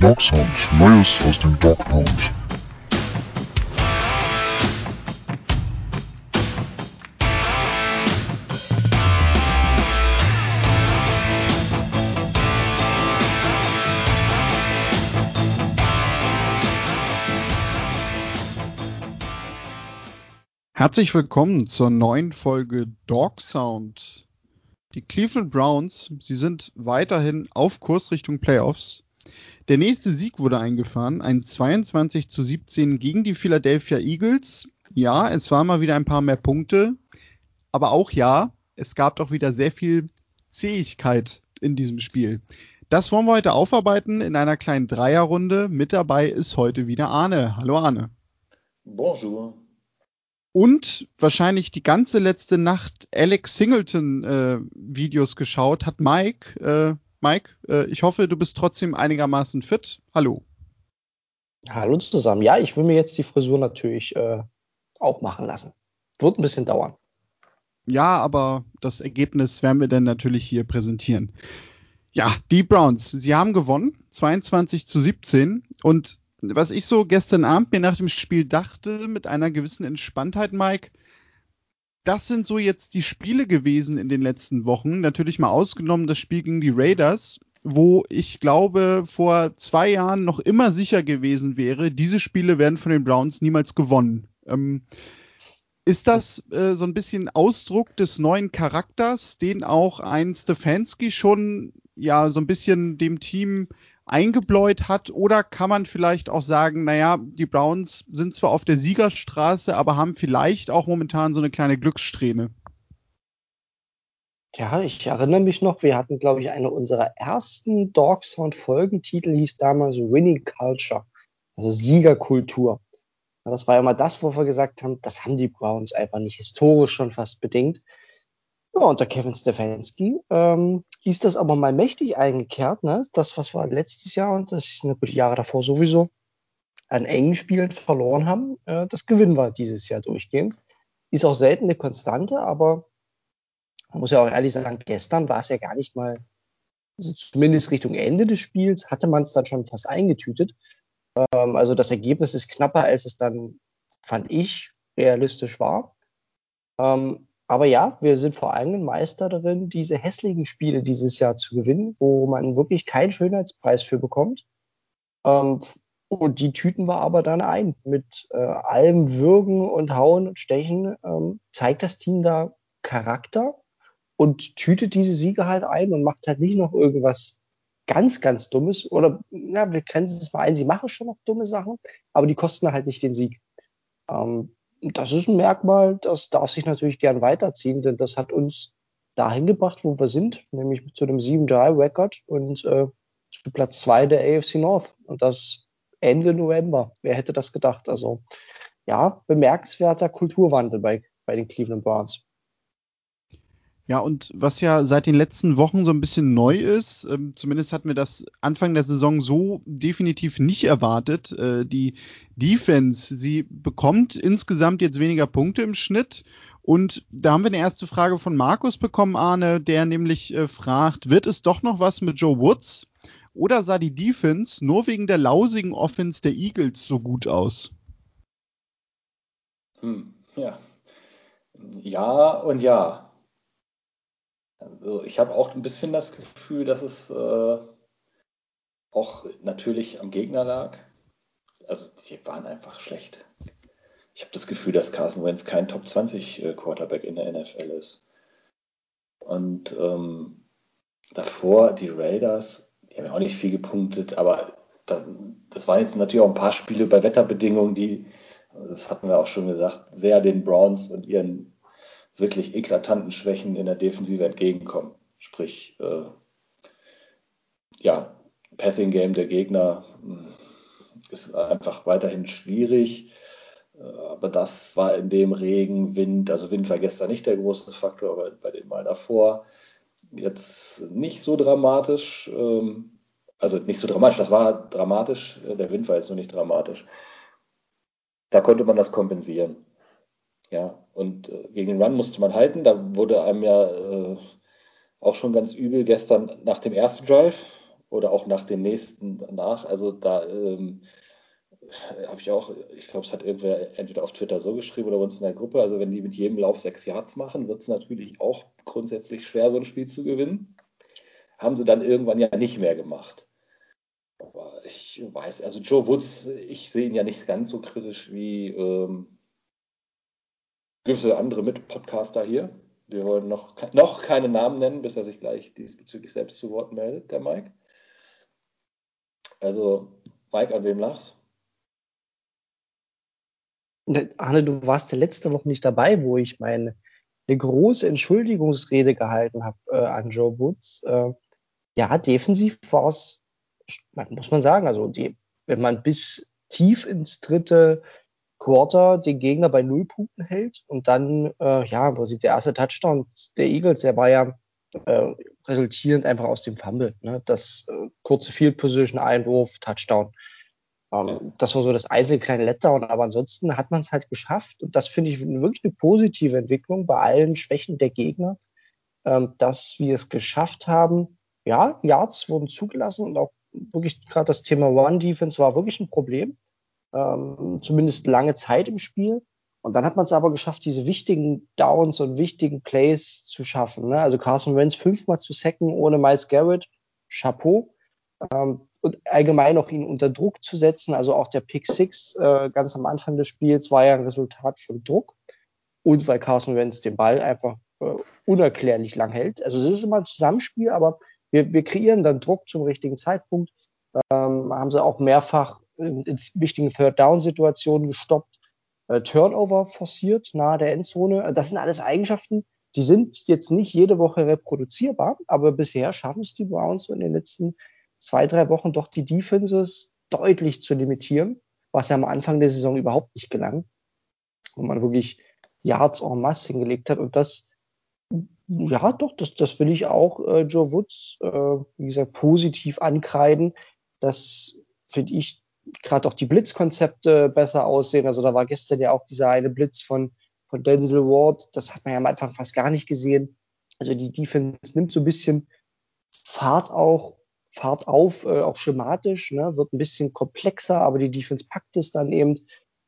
Dog Sound, Neues aus dem Dog Pound. Herzlich willkommen zur neuen Folge Dog Sound. Die Cleveland Browns, sie sind weiterhin auf Kurs Richtung Playoffs. Der nächste Sieg wurde eingefahren, ein 22 zu 17 gegen die Philadelphia Eagles. Ja, es waren mal wieder ein paar mehr Punkte, aber auch ja, es gab doch wieder sehr viel Zähigkeit in diesem Spiel. Das wollen wir heute aufarbeiten in einer kleinen Dreierrunde. Mit dabei ist heute wieder Arne. Hallo Arne. Bonjour. Und wahrscheinlich die ganze letzte Nacht Alex Singleton äh, Videos geschaut hat Mike. Äh, Mike, äh, ich hoffe, du bist trotzdem einigermaßen fit. Hallo. Hallo zusammen. Ja, ich will mir jetzt die Frisur natürlich äh, auch machen lassen. Wird ein bisschen dauern. Ja, aber das Ergebnis werden wir dann natürlich hier präsentieren. Ja, die Browns, sie haben gewonnen, 22 zu 17. Und was ich so gestern Abend mir nach dem Spiel dachte, mit einer gewissen Entspanntheit, Mike, das sind so jetzt die Spiele gewesen in den letzten Wochen. Natürlich mal ausgenommen das Spiel gegen die Raiders, wo ich glaube, vor zwei Jahren noch immer sicher gewesen wäre, diese Spiele werden von den Browns niemals gewonnen. Ähm, ist das äh, so ein bisschen Ausdruck des neuen Charakters, den auch ein Stefanski schon ja so ein bisschen dem Team eingebläut hat? Oder kann man vielleicht auch sagen, naja, die Browns sind zwar auf der Siegerstraße, aber haben vielleicht auch momentan so eine kleine Glückssträhne? Ja, ich erinnere mich noch, wir hatten, glaube ich, eine unserer ersten Dog Sound Folgentitel hieß damals Winning Culture, also Siegerkultur. Das war ja mal das, wo wir gesagt haben, das haben die Browns einfach nicht historisch schon fast bedingt. Ja, unter Kevin Stefanski ähm, hieß das aber mal mächtig eingekehrt. Ne? Das, was wir letztes Jahr und das sind die Jahre davor sowieso an engen Spielen verloren haben, äh, das gewinnen wir dieses Jahr durchgehend. Ist auch selten eine Konstante, aber man muss ja auch ehrlich sagen, gestern war es ja gar nicht mal, also zumindest Richtung Ende des Spiels, hatte man es dann schon fast eingetütet. Ähm, also das Ergebnis ist knapper, als es dann, fand ich, realistisch war. Ähm, aber ja, wir sind vor allem Meister darin, diese hässlichen Spiele dieses Jahr zu gewinnen, wo man wirklich keinen Schönheitspreis für bekommt. Ähm, und die tüten wir aber dann ein. Mit äh, allem Würgen und Hauen und Stechen ähm, zeigt das Team da Charakter und tütet diese Siege halt ein und macht halt nicht noch irgendwas ganz, ganz Dummes. Oder, ja, wir grenzen es mal ein, sie machen schon noch dumme Sachen, aber die kosten halt nicht den Sieg. Ähm, das ist ein Merkmal, das darf sich natürlich gern weiterziehen, denn das hat uns dahin gebracht, wo wir sind, nämlich zu einem 7-3-Record und äh, zu Platz 2 der AFC North. Und das Ende November. Wer hätte das gedacht? Also ja, bemerkenswerter Kulturwandel bei, bei den Cleveland Browns. Ja, und was ja seit den letzten Wochen so ein bisschen neu ist, ähm, zumindest hatten wir das Anfang der Saison so definitiv nicht erwartet. Äh, die Defense, sie bekommt insgesamt jetzt weniger Punkte im Schnitt. Und da haben wir eine erste Frage von Markus bekommen, Arne, der nämlich äh, fragt, wird es doch noch was mit Joe Woods? Oder sah die Defense nur wegen der lausigen Offense der Eagles so gut aus? Hm, ja. Ja und ja. Also ich habe auch ein bisschen das Gefühl, dass es äh, auch natürlich am Gegner lag. Also die waren einfach schlecht. Ich habe das Gefühl, dass Carson Wentz kein Top 20 äh, Quarterback in der NFL ist. Und ähm, davor die Raiders, die haben ja auch nicht viel gepunktet, aber das, das waren jetzt natürlich auch ein paar Spiele bei Wetterbedingungen, die, das hatten wir auch schon gesagt, sehr den Browns und ihren wirklich eklatanten Schwächen in der Defensive entgegenkommen. Sprich, äh, ja, Passing Game der Gegner hm, ist einfach weiterhin schwierig. Äh, aber das war in dem Regen, Wind, also Wind war gestern nicht der große Faktor, aber bei dem Mal davor jetzt nicht so dramatisch. Ähm, also nicht so dramatisch, das war dramatisch, der Wind war jetzt nur nicht dramatisch. Da konnte man das kompensieren. Ja, und äh, gegen den Run musste man halten. Da wurde einem ja äh, auch schon ganz übel gestern nach dem ersten Drive, oder auch nach dem nächsten danach. Also da ähm, habe ich auch, ich glaube, es hat irgendwer entweder auf Twitter so geschrieben oder uns in der Gruppe. Also wenn die mit jedem Lauf sechs Yards machen, wird es natürlich auch grundsätzlich schwer, so ein Spiel zu gewinnen. Haben sie dann irgendwann ja nicht mehr gemacht. Aber ich weiß, also Joe Woods, ich sehe ihn ja nicht ganz so kritisch wie ähm, gewisse andere Mitpodcaster hier. Wir wollen noch, noch keine Namen nennen, bis er sich gleich diesbezüglich selbst zu Wort meldet, der Mike. Also, Mike, an wem lachst ne, Arne, du warst ja letzte Woche nicht dabei, wo ich meine eine große Entschuldigungsrede gehalten habe äh, an Joe Woods. Äh, ja, defensiv war es, muss man sagen, also die, wenn man bis tief ins dritte Quarter den Gegner bei null Punkten hält und dann, äh, ja, wo sie der erste Touchdown der Eagles, der war ja äh, resultierend einfach aus dem Fumble. Ne? Das äh, kurze Field Position, Einwurf, Touchdown. Ähm, das war so das einzige kleine Letdown, aber ansonsten hat man es halt geschafft und das finde ich wirklich eine positive Entwicklung bei allen Schwächen der Gegner, ähm, dass wir es geschafft haben. Ja, Yards wurden zugelassen und auch wirklich gerade das Thema One Defense war wirklich ein Problem ähm, zumindest lange Zeit im Spiel. Und dann hat man es aber geschafft, diese wichtigen Downs und wichtigen Plays zu schaffen. Ne? Also Carson Wentz fünfmal zu sacken ohne Miles Garrett, Chapeau. Ähm, und allgemein auch ihn unter Druck zu setzen. Also auch der Pick Six äh, ganz am Anfang des Spiels war ja ein Resultat von Druck. Und weil Carson Wentz den Ball einfach äh, unerklärlich lang hält. Also es ist immer ein Zusammenspiel, aber wir, wir kreieren dann Druck zum richtigen Zeitpunkt. Ähm, haben sie auch mehrfach in, in wichtigen Third-Down-Situationen gestoppt, äh, Turnover forciert nahe der Endzone. Das sind alles Eigenschaften, die sind jetzt nicht jede Woche reproduzierbar, aber bisher schaffen es die Browns in den letzten zwei, drei Wochen doch die Defenses deutlich zu limitieren, was ja am Anfang der Saison überhaupt nicht gelang. Und man wirklich Yards en masse hingelegt hat. Und das, ja, doch, das, das will ich auch äh, Joe Woods, äh, wie gesagt, positiv ankreiden. Das finde ich gerade auch die Blitzkonzepte besser aussehen. Also da war gestern ja auch dieser eine Blitz von, von Denzel Ward. Das hat man ja am Anfang fast gar nicht gesehen. Also die Defense nimmt so ein bisschen Fahrt auch, Fahrt auf, äh, auch schematisch, ne? wird ein bisschen komplexer, aber die Defense packt es dann eben.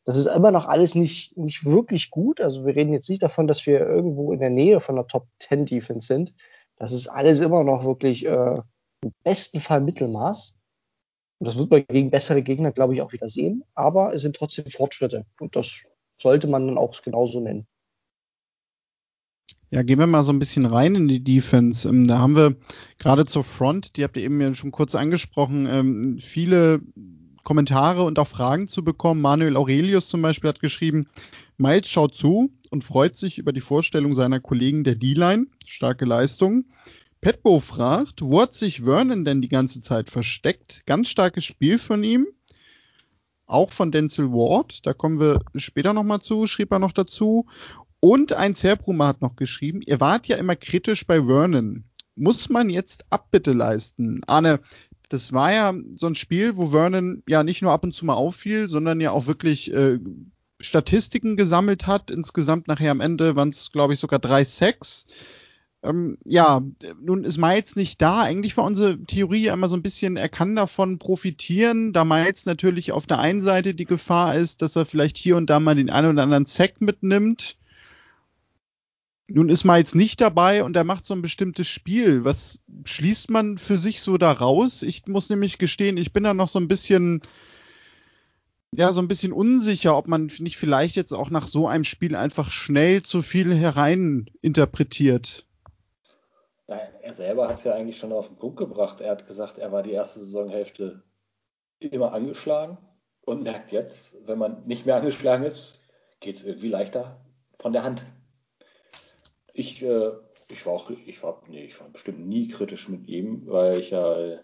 Das ist immer noch alles nicht, nicht wirklich gut. Also wir reden jetzt nicht davon, dass wir irgendwo in der Nähe von der Top 10 Defense sind. Das ist alles immer noch wirklich äh, im besten Fall Mittelmaß. Und das wird man gegen bessere Gegner, glaube ich, auch wieder sehen. Aber es sind trotzdem Fortschritte. Und das sollte man dann auch genauso nennen. Ja, gehen wir mal so ein bisschen rein in die Defense. Ähm, da haben wir gerade zur Front, die habt ihr eben ja schon kurz angesprochen, ähm, viele Kommentare und auch Fragen zu bekommen. Manuel Aurelius zum Beispiel hat geschrieben, Miles schaut zu und freut sich über die Vorstellung seiner Kollegen der D-Line. Starke Leistung. Petbo fragt, wo hat sich Vernon denn die ganze Zeit versteckt? Ganz starkes Spiel von ihm. Auch von Denzel Ward, da kommen wir später nochmal zu, schrieb er noch dazu. Und ein Zerbrumer hat noch geschrieben, ihr wart ja immer kritisch bei Vernon. Muss man jetzt Abbitte leisten? Arne, das war ja so ein Spiel, wo Vernon ja nicht nur ab und zu mal auffiel, sondern ja auch wirklich äh, Statistiken gesammelt hat. Insgesamt nachher am Ende waren es, glaube ich, sogar drei Sacks. Ähm, ja, nun ist Miles nicht da. Eigentlich war unsere Theorie immer so ein bisschen, er kann davon profitieren, da Miles natürlich auf der einen Seite die Gefahr ist, dass er vielleicht hier und da mal den einen oder anderen Sack mitnimmt. Nun ist Miles nicht dabei und er macht so ein bestimmtes Spiel. Was schließt man für sich so da raus? Ich muss nämlich gestehen, ich bin da noch so ein bisschen, ja, so ein bisschen unsicher, ob man nicht vielleicht jetzt auch nach so einem Spiel einfach schnell zu viel herein interpretiert. Er selber hat es ja eigentlich schon auf den Punkt gebracht. Er hat gesagt, er war die erste Saisonhälfte immer angeschlagen und merkt jetzt, wenn man nicht mehr angeschlagen ist, geht es irgendwie leichter von der Hand. Ich, äh, ich war auch, ich war, nee, ich war bestimmt nie kritisch mit ihm, weil ich ja äh,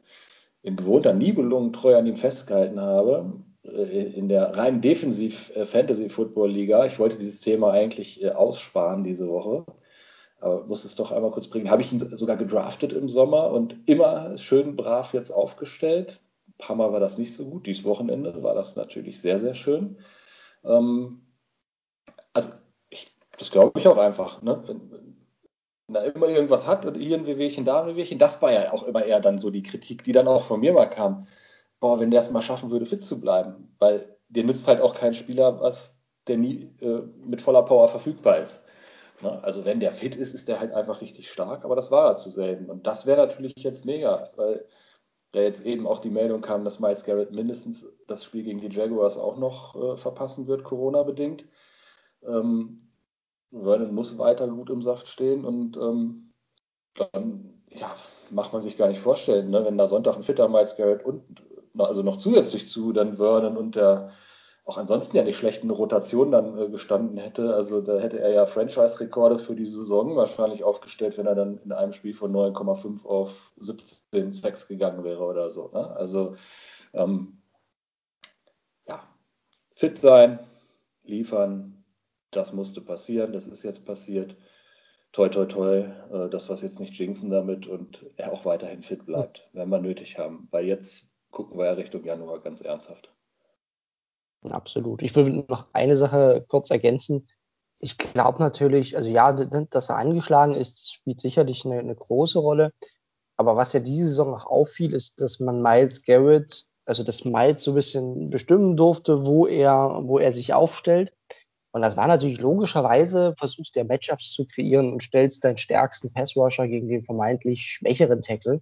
in gewohnter Nibelung treu an ihm festgehalten habe. Äh, in der rein defensiv äh, Fantasy Football Liga. Ich wollte dieses Thema eigentlich aussparen diese Woche aber muss es doch einmal kurz bringen. Habe ich ihn sogar gedraftet im Sommer und immer schön brav jetzt aufgestellt. Ein paar Mal war das nicht so gut. Dieses Wochenende war das natürlich sehr, sehr schön. Ähm, also, ich, das glaube ich auch einfach. Ne? wenn er immer irgendwas hat und hier ein Wehwehchen, da ein Wehwehchen, das war ja auch immer eher dann so die Kritik, die dann auch von mir mal kam. Boah, wenn der es mal schaffen würde, fit zu bleiben, weil dir nützt halt auch kein Spieler, was der nie äh, mit voller Power verfügbar ist. Ne? Also wenn der fit ist, ist der halt einfach richtig stark, aber das war er zu selten. Und das wäre natürlich jetzt mega, weil ja jetzt eben auch die Meldung kam, dass Miles Garrett mindestens das Spiel gegen die Jaguars auch noch äh, verpassen wird, Corona-bedingt. Ähm, Vernon muss weiter gut im Saft stehen und ähm, dann ja, macht man sich gar nicht vorstellen, ne? wenn da Sonntag ein fitter Miles Garrett und also noch zusätzlich zu dann Vernon und der auch ansonsten ja nicht schlechten Rotation dann äh, gestanden hätte. Also da hätte er ja Franchise-Rekorde für die Saison wahrscheinlich aufgestellt, wenn er dann in einem Spiel von 9,5 auf 17 Sex gegangen wäre oder so. Ne? Also ähm, ja, fit sein, liefern, das musste passieren, das ist jetzt passiert. Toi, toi, toi, äh, das was jetzt nicht jinxen damit und er auch weiterhin fit bleibt, wenn wir nötig haben. Weil jetzt gucken wir ja Richtung Januar ganz ernsthaft. Absolut. Ich will noch eine Sache kurz ergänzen. Ich glaube natürlich, also ja, dass er angeschlagen ist, spielt sicherlich eine, eine, große Rolle. Aber was ja diese Saison auch auffiel, ist, dass man Miles Garrett, also dass Miles so ein bisschen bestimmen durfte, wo er, wo er sich aufstellt. Und das war natürlich logischerweise, versuchst der Matchups zu kreieren und stellst deinen stärksten Passrusher gegen den vermeintlich schwächeren Tackle.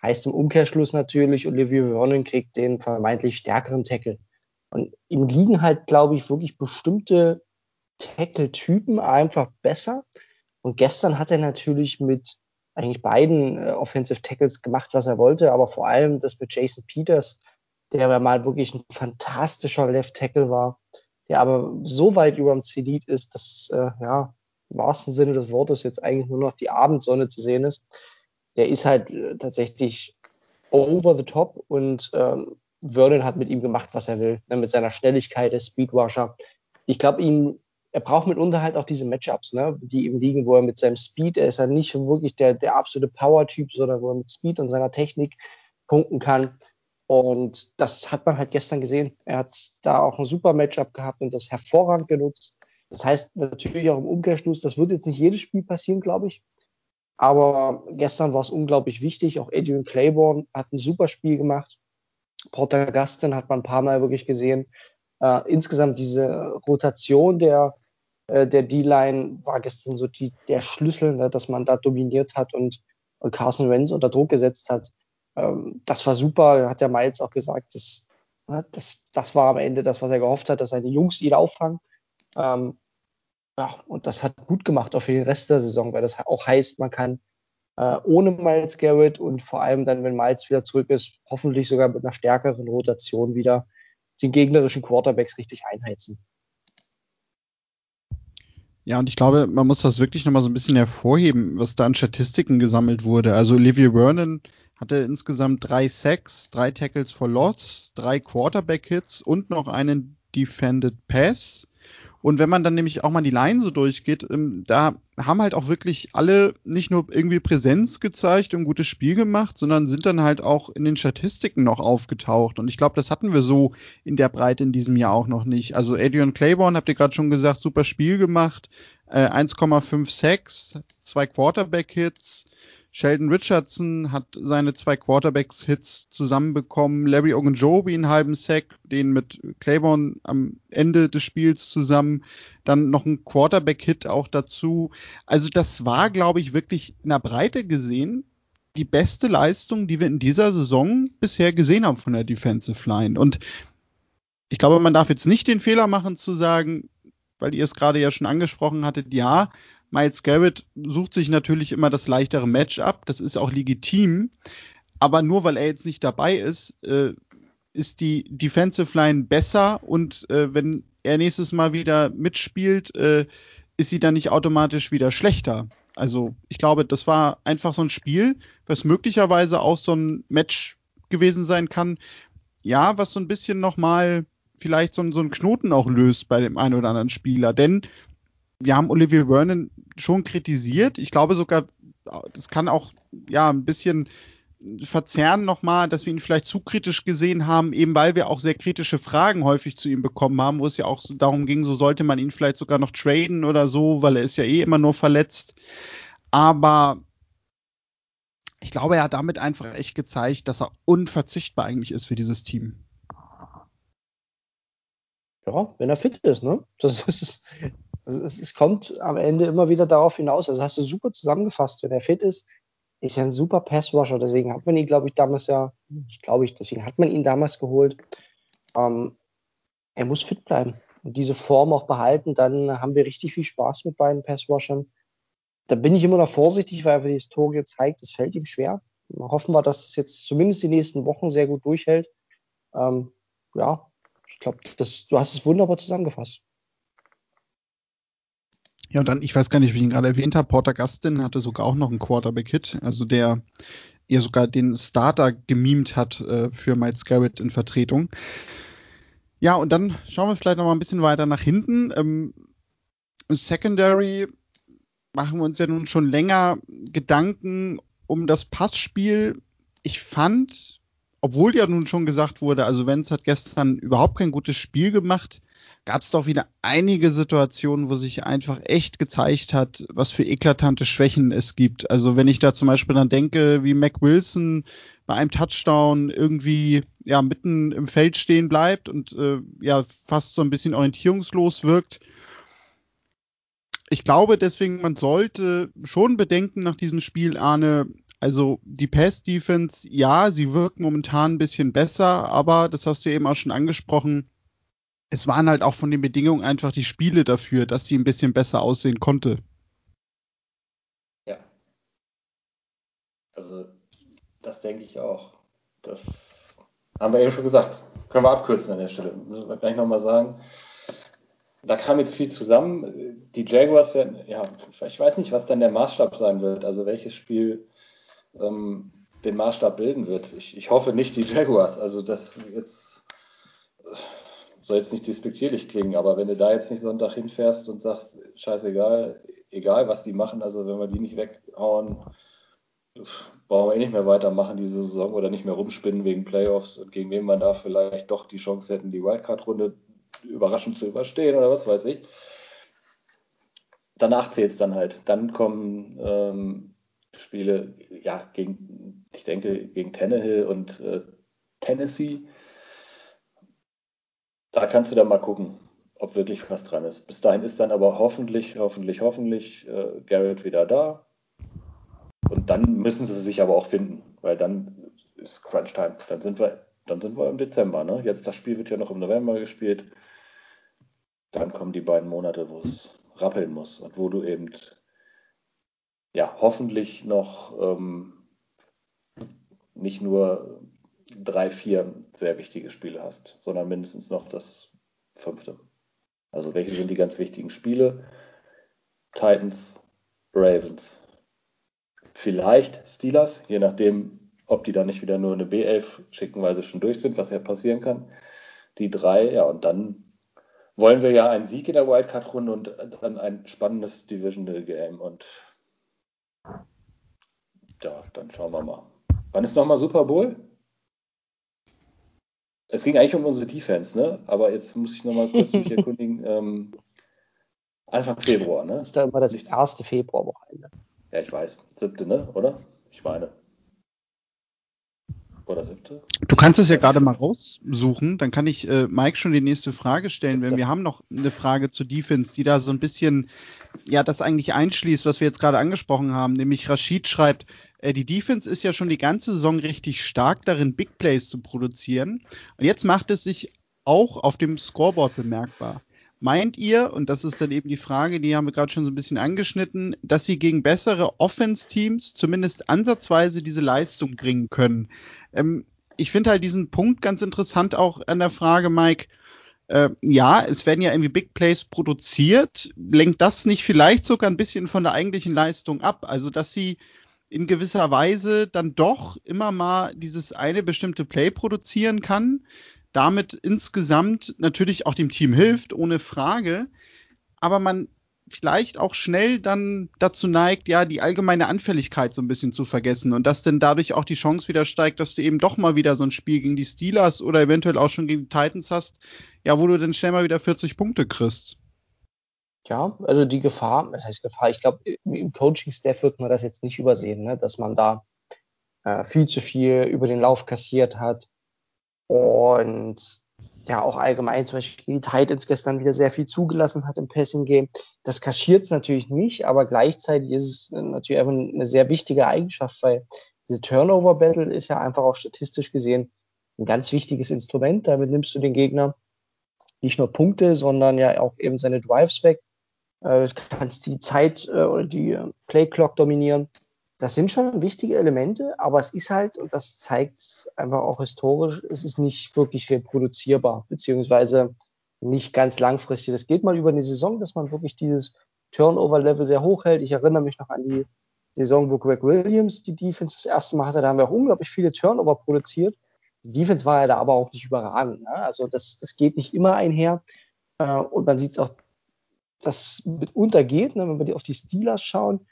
Heißt im Umkehrschluss natürlich, Olivier Vernon kriegt den vermeintlich stärkeren Tackle. Und ihm liegen halt, glaube ich, wirklich bestimmte Tackle-Typen einfach besser. Und gestern hat er natürlich mit eigentlich beiden äh, Offensive Tackles gemacht, was er wollte, aber vor allem das mit Jason Peters, der ja mal wirklich ein fantastischer Left Tackle war, der aber so weit über dem Zenit ist, dass, äh, ja, im wahrsten Sinne des Wortes jetzt eigentlich nur noch die Abendsonne zu sehen ist. Der ist halt äh, tatsächlich over the top und ähm, Vernon hat mit ihm gemacht, was er will, ne, mit seiner Schnelligkeit, der Speedwasher. Ich glaube, ihm, er braucht mitunter halt auch diese Matchups, ne, die ihm liegen, wo er mit seinem Speed, er ist ja nicht wirklich der, der absolute Power-Typ, sondern wo er mit Speed und seiner Technik punkten kann. Und das hat man halt gestern gesehen. Er hat da auch ein super Matchup gehabt und das hervorragend genutzt. Das heißt natürlich auch im Umkehrschluss, das wird jetzt nicht jedes Spiel passieren, glaube ich. Aber gestern war es unglaublich wichtig. Auch Adrian Claiborne hat ein super Spiel gemacht. Porter Gaston hat man ein paar Mal wirklich gesehen. Äh, insgesamt diese Rotation der, äh, der D-Line war gestern so die, der Schlüssel, ne, dass man da dominiert hat und, und Carson Wentz unter Druck gesetzt hat. Ähm, das war super, hat ja Miles auch gesagt. Das, ne, das, das war am Ende das, was er gehofft hat, dass seine Jungs ihn auffangen. Ähm, ja, und das hat gut gemacht auch für den Rest der Saison, weil das auch heißt, man kann ohne Miles Garrett und vor allem dann, wenn Miles wieder zurück ist, hoffentlich sogar mit einer stärkeren Rotation wieder den gegnerischen Quarterbacks richtig einheizen. Ja, und ich glaube, man muss das wirklich nochmal so ein bisschen hervorheben, was da an Statistiken gesammelt wurde. Also Olivia Vernon hatte insgesamt drei Sacks, drei Tackles for Lots, drei Quarterback-Hits und noch einen Defended Pass. Und wenn man dann nämlich auch mal die Line so durchgeht, ähm, da haben halt auch wirklich alle nicht nur irgendwie Präsenz gezeigt und gutes Spiel gemacht, sondern sind dann halt auch in den Statistiken noch aufgetaucht. Und ich glaube, das hatten wir so in der Breite in diesem Jahr auch noch nicht. Also Adrian Claiborne, habt ihr gerade schon gesagt, super Spiel gemacht. Äh, 1,5 Sacks, zwei Quarterback-Hits, Sheldon Richardson hat seine zwei Quarterbacks-Hits zusammenbekommen. Larry Ogunjobi einen halben Sack, den mit Claiborne am Ende des Spiels zusammen. Dann noch ein Quarterback-Hit auch dazu. Also das war, glaube ich, wirklich in der Breite gesehen die beste Leistung, die wir in dieser Saison bisher gesehen haben von der Defensive Line. Und ich glaube, man darf jetzt nicht den Fehler machen zu sagen, weil ihr es gerade ja schon angesprochen hattet, ja, Miles Garrett sucht sich natürlich immer das leichtere Match ab. Das ist auch legitim. Aber nur weil er jetzt nicht dabei ist, äh, ist die Defensive Line besser und äh, wenn er nächstes Mal wieder mitspielt, äh, ist sie dann nicht automatisch wieder schlechter. Also ich glaube, das war einfach so ein Spiel, was möglicherweise auch so ein Match gewesen sein kann. Ja, was so ein bisschen nochmal vielleicht so, so einen Knoten auch löst bei dem einen oder anderen Spieler. Denn wir haben Olivier Vernon schon kritisiert. Ich glaube sogar, das kann auch ja ein bisschen verzerren nochmal, dass wir ihn vielleicht zu kritisch gesehen haben, eben weil wir auch sehr kritische Fragen häufig zu ihm bekommen haben, wo es ja auch darum ging, so sollte man ihn vielleicht sogar noch traden oder so, weil er ist ja eh immer nur verletzt. Aber ich glaube, er hat damit einfach echt gezeigt, dass er unverzichtbar eigentlich ist für dieses Team. Ja, wenn er fit ist, ne? Das ist, also es, es, kommt am Ende immer wieder darauf hinaus. Also hast du super zusammengefasst. Wenn er fit ist, ist er ein super Passwasher. Deswegen hat man ihn, glaube ich, damals ja, ich glaube ich, deswegen hat man ihn damals geholt. Ähm, er muss fit bleiben und diese Form auch behalten. Dann haben wir richtig viel Spaß mit beiden Passwashern da bin ich immer noch vorsichtig, weil die Historie zeigt, es fällt ihm schwer. Hoffen wir, dass es jetzt zumindest die nächsten Wochen sehr gut durchhält. Ähm, ja, ich glaube, du hast es wunderbar zusammengefasst. Ja, und dann, ich weiß gar nicht, wie ich ihn gerade erwähnt habe, Porter Gustin hatte sogar auch noch einen Quarterback-Hit, also der ihr sogar den Starter gemimt hat äh, für Miles Garrett in Vertretung. Ja, und dann schauen wir vielleicht noch mal ein bisschen weiter nach hinten. Ähm, Secondary machen wir uns ja nun schon länger Gedanken um das Passspiel. Ich fand, obwohl ja nun schon gesagt wurde, also Wenz hat gestern überhaupt kein gutes Spiel gemacht, gab es doch wieder einige Situationen, wo sich einfach echt gezeigt hat, was für eklatante Schwächen es gibt. Also wenn ich da zum Beispiel dann denke, wie Mac Wilson bei einem Touchdown irgendwie ja mitten im Feld stehen bleibt und äh, ja fast so ein bisschen orientierungslos wirkt ich glaube deswegen, man sollte schon bedenken nach diesem Spiel, Arne, also die Pass-Defense, ja, sie wirkt momentan ein bisschen besser, aber das hast du eben auch schon angesprochen, es waren halt auch von den Bedingungen einfach die Spiele dafür, dass sie ein bisschen besser aussehen konnte. Ja. Also das denke ich auch. Das haben wir eben schon gesagt. Können wir abkürzen an der Stelle. Müssen wir gleich nochmal sagen da kam jetzt viel zusammen. Die Jaguars werden, ja, ich weiß nicht, was dann der Maßstab sein wird, also welches Spiel ähm, den Maßstab bilden wird. Ich, ich hoffe nicht die Jaguars. Also das jetzt soll jetzt nicht despektierlich klingen, aber wenn du da jetzt nicht Sonntag hinfährst und sagst, scheißegal, egal was die machen, also wenn wir die nicht weghauen, brauchen wir eh nicht mehr weitermachen diese Saison oder nicht mehr rumspinnen wegen Playoffs und gegen wen man da vielleicht doch die Chance hätten, die Wildcard-Runde überraschend zu überstehen oder was weiß ich. Danach zählt es dann halt. Dann kommen ähm, Spiele, ja, gegen, ich denke, gegen Tannehill und äh, Tennessee. Da kannst du dann mal gucken, ob wirklich was dran ist. Bis dahin ist dann aber hoffentlich, hoffentlich, hoffentlich äh, Garrett wieder da. Und dann müssen sie sich aber auch finden, weil dann ist Crunch Time. Dann sind wir, dann sind wir im Dezember. Ne? Jetzt das Spiel wird ja noch im November gespielt dann kommen die beiden Monate, wo es rappeln muss und wo du eben ja hoffentlich noch ähm, nicht nur drei, vier sehr wichtige Spiele hast, sondern mindestens noch das fünfte. Also welche sind die ganz wichtigen Spiele? Titans, Ravens, vielleicht Steelers, je nachdem, ob die da nicht wieder nur eine B11 schicken, weil sie schon durch sind, was ja passieren kann. Die drei, ja, und dann wollen wir ja einen Sieg in der Wildcard-Runde und dann ein spannendes Divisional Game. Und ja, dann schauen wir mal. Wann ist nochmal Super Bowl? Es ging eigentlich um unsere Defense, ne? Aber jetzt muss ich nochmal kurz mich erkundigen. Ähm, Anfang Februar, ne? Das ist dann immer das erste Februarwochenende. Ja, ich weiß. Siebte, ne? Oder? Ich meine. Oder siebte? Du kannst es ja gerade mal raussuchen, dann kann ich äh, Mike schon die nächste Frage stellen, denn wir haben noch eine Frage zu Defense, die da so ein bisschen, ja, das eigentlich einschließt, was wir jetzt gerade angesprochen haben, nämlich Rashid schreibt, äh, die Defense ist ja schon die ganze Saison richtig stark darin, Big Plays zu produzieren und jetzt macht es sich auch auf dem Scoreboard bemerkbar. Meint ihr, und das ist dann eben die Frage, die haben wir gerade schon so ein bisschen angeschnitten, dass sie gegen bessere Offense-Teams zumindest ansatzweise diese Leistung bringen können? Ähm, ich finde halt diesen Punkt ganz interessant auch an der Frage, Mike. Äh, ja, es werden ja irgendwie Big Plays produziert. Lenkt das nicht vielleicht sogar ein bisschen von der eigentlichen Leistung ab? Also, dass sie in gewisser Weise dann doch immer mal dieses eine bestimmte Play produzieren kann, damit insgesamt natürlich auch dem Team hilft, ohne Frage. Aber man vielleicht auch schnell dann dazu neigt, ja, die allgemeine Anfälligkeit so ein bisschen zu vergessen und dass denn dadurch auch die Chance wieder steigt, dass du eben doch mal wieder so ein Spiel gegen die Steelers oder eventuell auch schon gegen die Titans hast, ja, wo du dann schnell mal wieder 40 Punkte kriegst. Ja, also die Gefahr, was heißt Gefahr? Ich glaube, im Coaching-Staff wird man das jetzt nicht übersehen, ne? dass man da äh, viel zu viel über den Lauf kassiert hat und ja auch allgemein zum Beispiel die Titans gestern wieder sehr viel zugelassen hat im Passing-Game. Das kaschiert es natürlich nicht, aber gleichzeitig ist es natürlich einfach eine sehr wichtige Eigenschaft, weil diese Turnover-Battle ist ja einfach auch statistisch gesehen ein ganz wichtiges Instrument. Damit nimmst du den Gegner nicht nur Punkte, sondern ja auch eben seine Drives weg. Äh, kannst die Zeit äh, oder die äh, Play Clock dominieren. Das sind schon wichtige Elemente, aber es ist halt, und das zeigt einfach auch historisch, es ist nicht wirklich reproduzierbar, beziehungsweise nicht ganz langfristig. Das geht mal über eine Saison, dass man wirklich dieses Turnover-Level sehr hoch hält. Ich erinnere mich noch an die Saison, wo Greg Williams die Defense das erste Mal hatte. Da haben wir auch unglaublich viele Turnover produziert. Die Defense war ja da aber auch nicht überragend. Ne? Also das, das geht nicht immer einher. Äh, und man sieht es auch, dass mitunter geht, ne? wenn wir auf die Steelers schauen.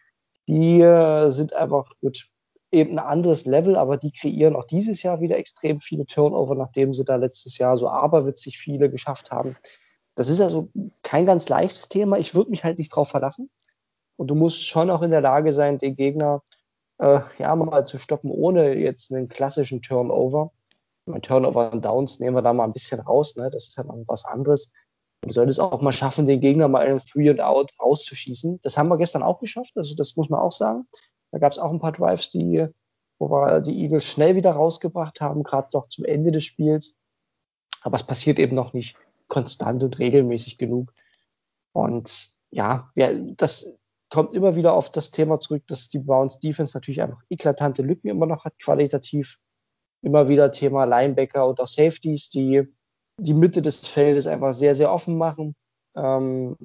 Die äh, sind einfach gut, eben ein anderes Level, aber die kreieren auch dieses Jahr wieder extrem viele Turnover, nachdem sie da letztes Jahr so aberwitzig viele geschafft haben. Das ist also kein ganz leichtes Thema. Ich würde mich halt nicht drauf verlassen. Und du musst schon auch in der Lage sein, den Gegner äh, ja mal zu stoppen, ohne jetzt einen klassischen Turnover. Mein Turnover und Downs nehmen wir da mal ein bisschen raus, ne? Das ist ja dann was anderes. Du solltest auch mal schaffen, den Gegner mal einen Three and Out rauszuschießen. Das haben wir gestern auch geschafft, also das muss man auch sagen. Da gab es auch ein paar Drives, die, wo wir die Eagles schnell wieder rausgebracht haben, gerade doch zum Ende des Spiels. Aber es passiert eben noch nicht konstant und regelmäßig genug. Und ja, ja das kommt immer wieder auf das Thema zurück, dass die Browns Defense natürlich einfach eklatante Lücken immer noch hat, qualitativ. Immer wieder Thema Linebacker und auch Safeties, die die Mitte des Feldes einfach sehr, sehr offen machen. Ähm,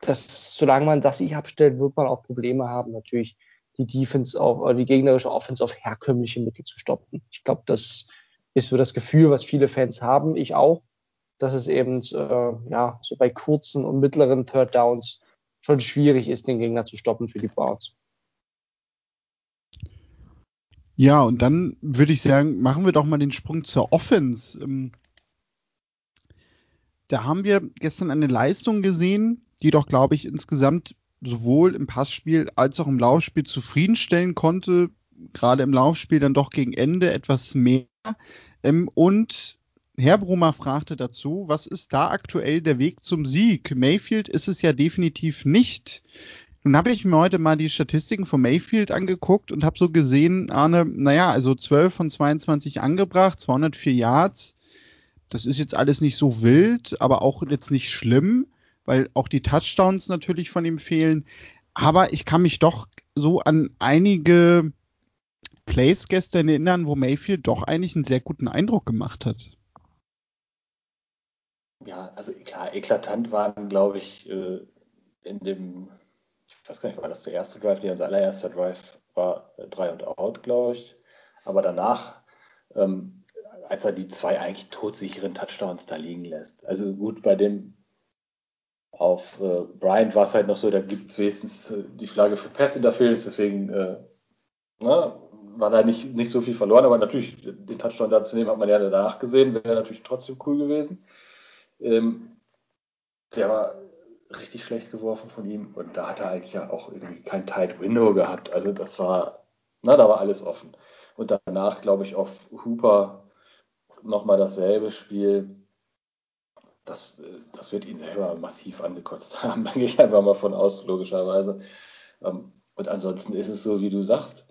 das, solange man das sich abstellt, wird man auch Probleme haben, natürlich die Defense auf, oder die gegnerische Offense auf herkömmliche Mittel zu stoppen. Ich glaube, das ist so das Gefühl, was viele Fans haben, ich auch, dass es eben äh, ja so bei kurzen und mittleren Third Downs schon schwierig ist, den Gegner zu stoppen für die Browns. Ja, und dann würde ich sagen, machen wir doch mal den Sprung zur Offense. Da haben wir gestern eine Leistung gesehen, die doch, glaube ich, insgesamt sowohl im Passspiel als auch im Laufspiel zufriedenstellen konnte. Gerade im Laufspiel dann doch gegen Ende etwas mehr. Ähm, und Herr Brummer fragte dazu, was ist da aktuell der Weg zum Sieg? Mayfield ist es ja definitiv nicht. Nun habe ich mir heute mal die Statistiken von Mayfield angeguckt und habe so gesehen, Arne, naja, also 12 von 22 angebracht, 204 Yards. Das ist jetzt alles nicht so wild, aber auch jetzt nicht schlimm, weil auch die Touchdowns natürlich von ihm fehlen. Aber ich kann mich doch so an einige Plays gestern erinnern, wo Mayfield doch eigentlich einen sehr guten Eindruck gemacht hat ja, also klar, eklatant waren, glaube ich, äh, in dem, ich weiß gar nicht, war das der erste Drive, der unser allererster Drive war, äh, drei und out, glaube ich. Aber danach, ähm, als er die zwei eigentlich todsicheren Touchdowns da liegen lässt. Also gut, bei dem auf äh, Bryant war es halt noch so, da gibt es wenigstens äh, die Flagge für Pass Interference, deswegen äh, ne, war da nicht, nicht so viel verloren, aber natürlich den Touchdown da zu nehmen, hat man ja danach gesehen, wäre natürlich trotzdem cool gewesen. Ähm, der war richtig schlecht geworfen von ihm und da hat er eigentlich ja auch irgendwie kein Tight Window gehabt. Also das war, na, da war alles offen. Und danach, glaube ich, auf Hooper nochmal dasselbe Spiel. Das, das wird ihn selber massiv angekotzt haben. Da gehe ich einfach mal von aus, logischerweise. Ähm, und ansonsten ist es so, wie du sagst.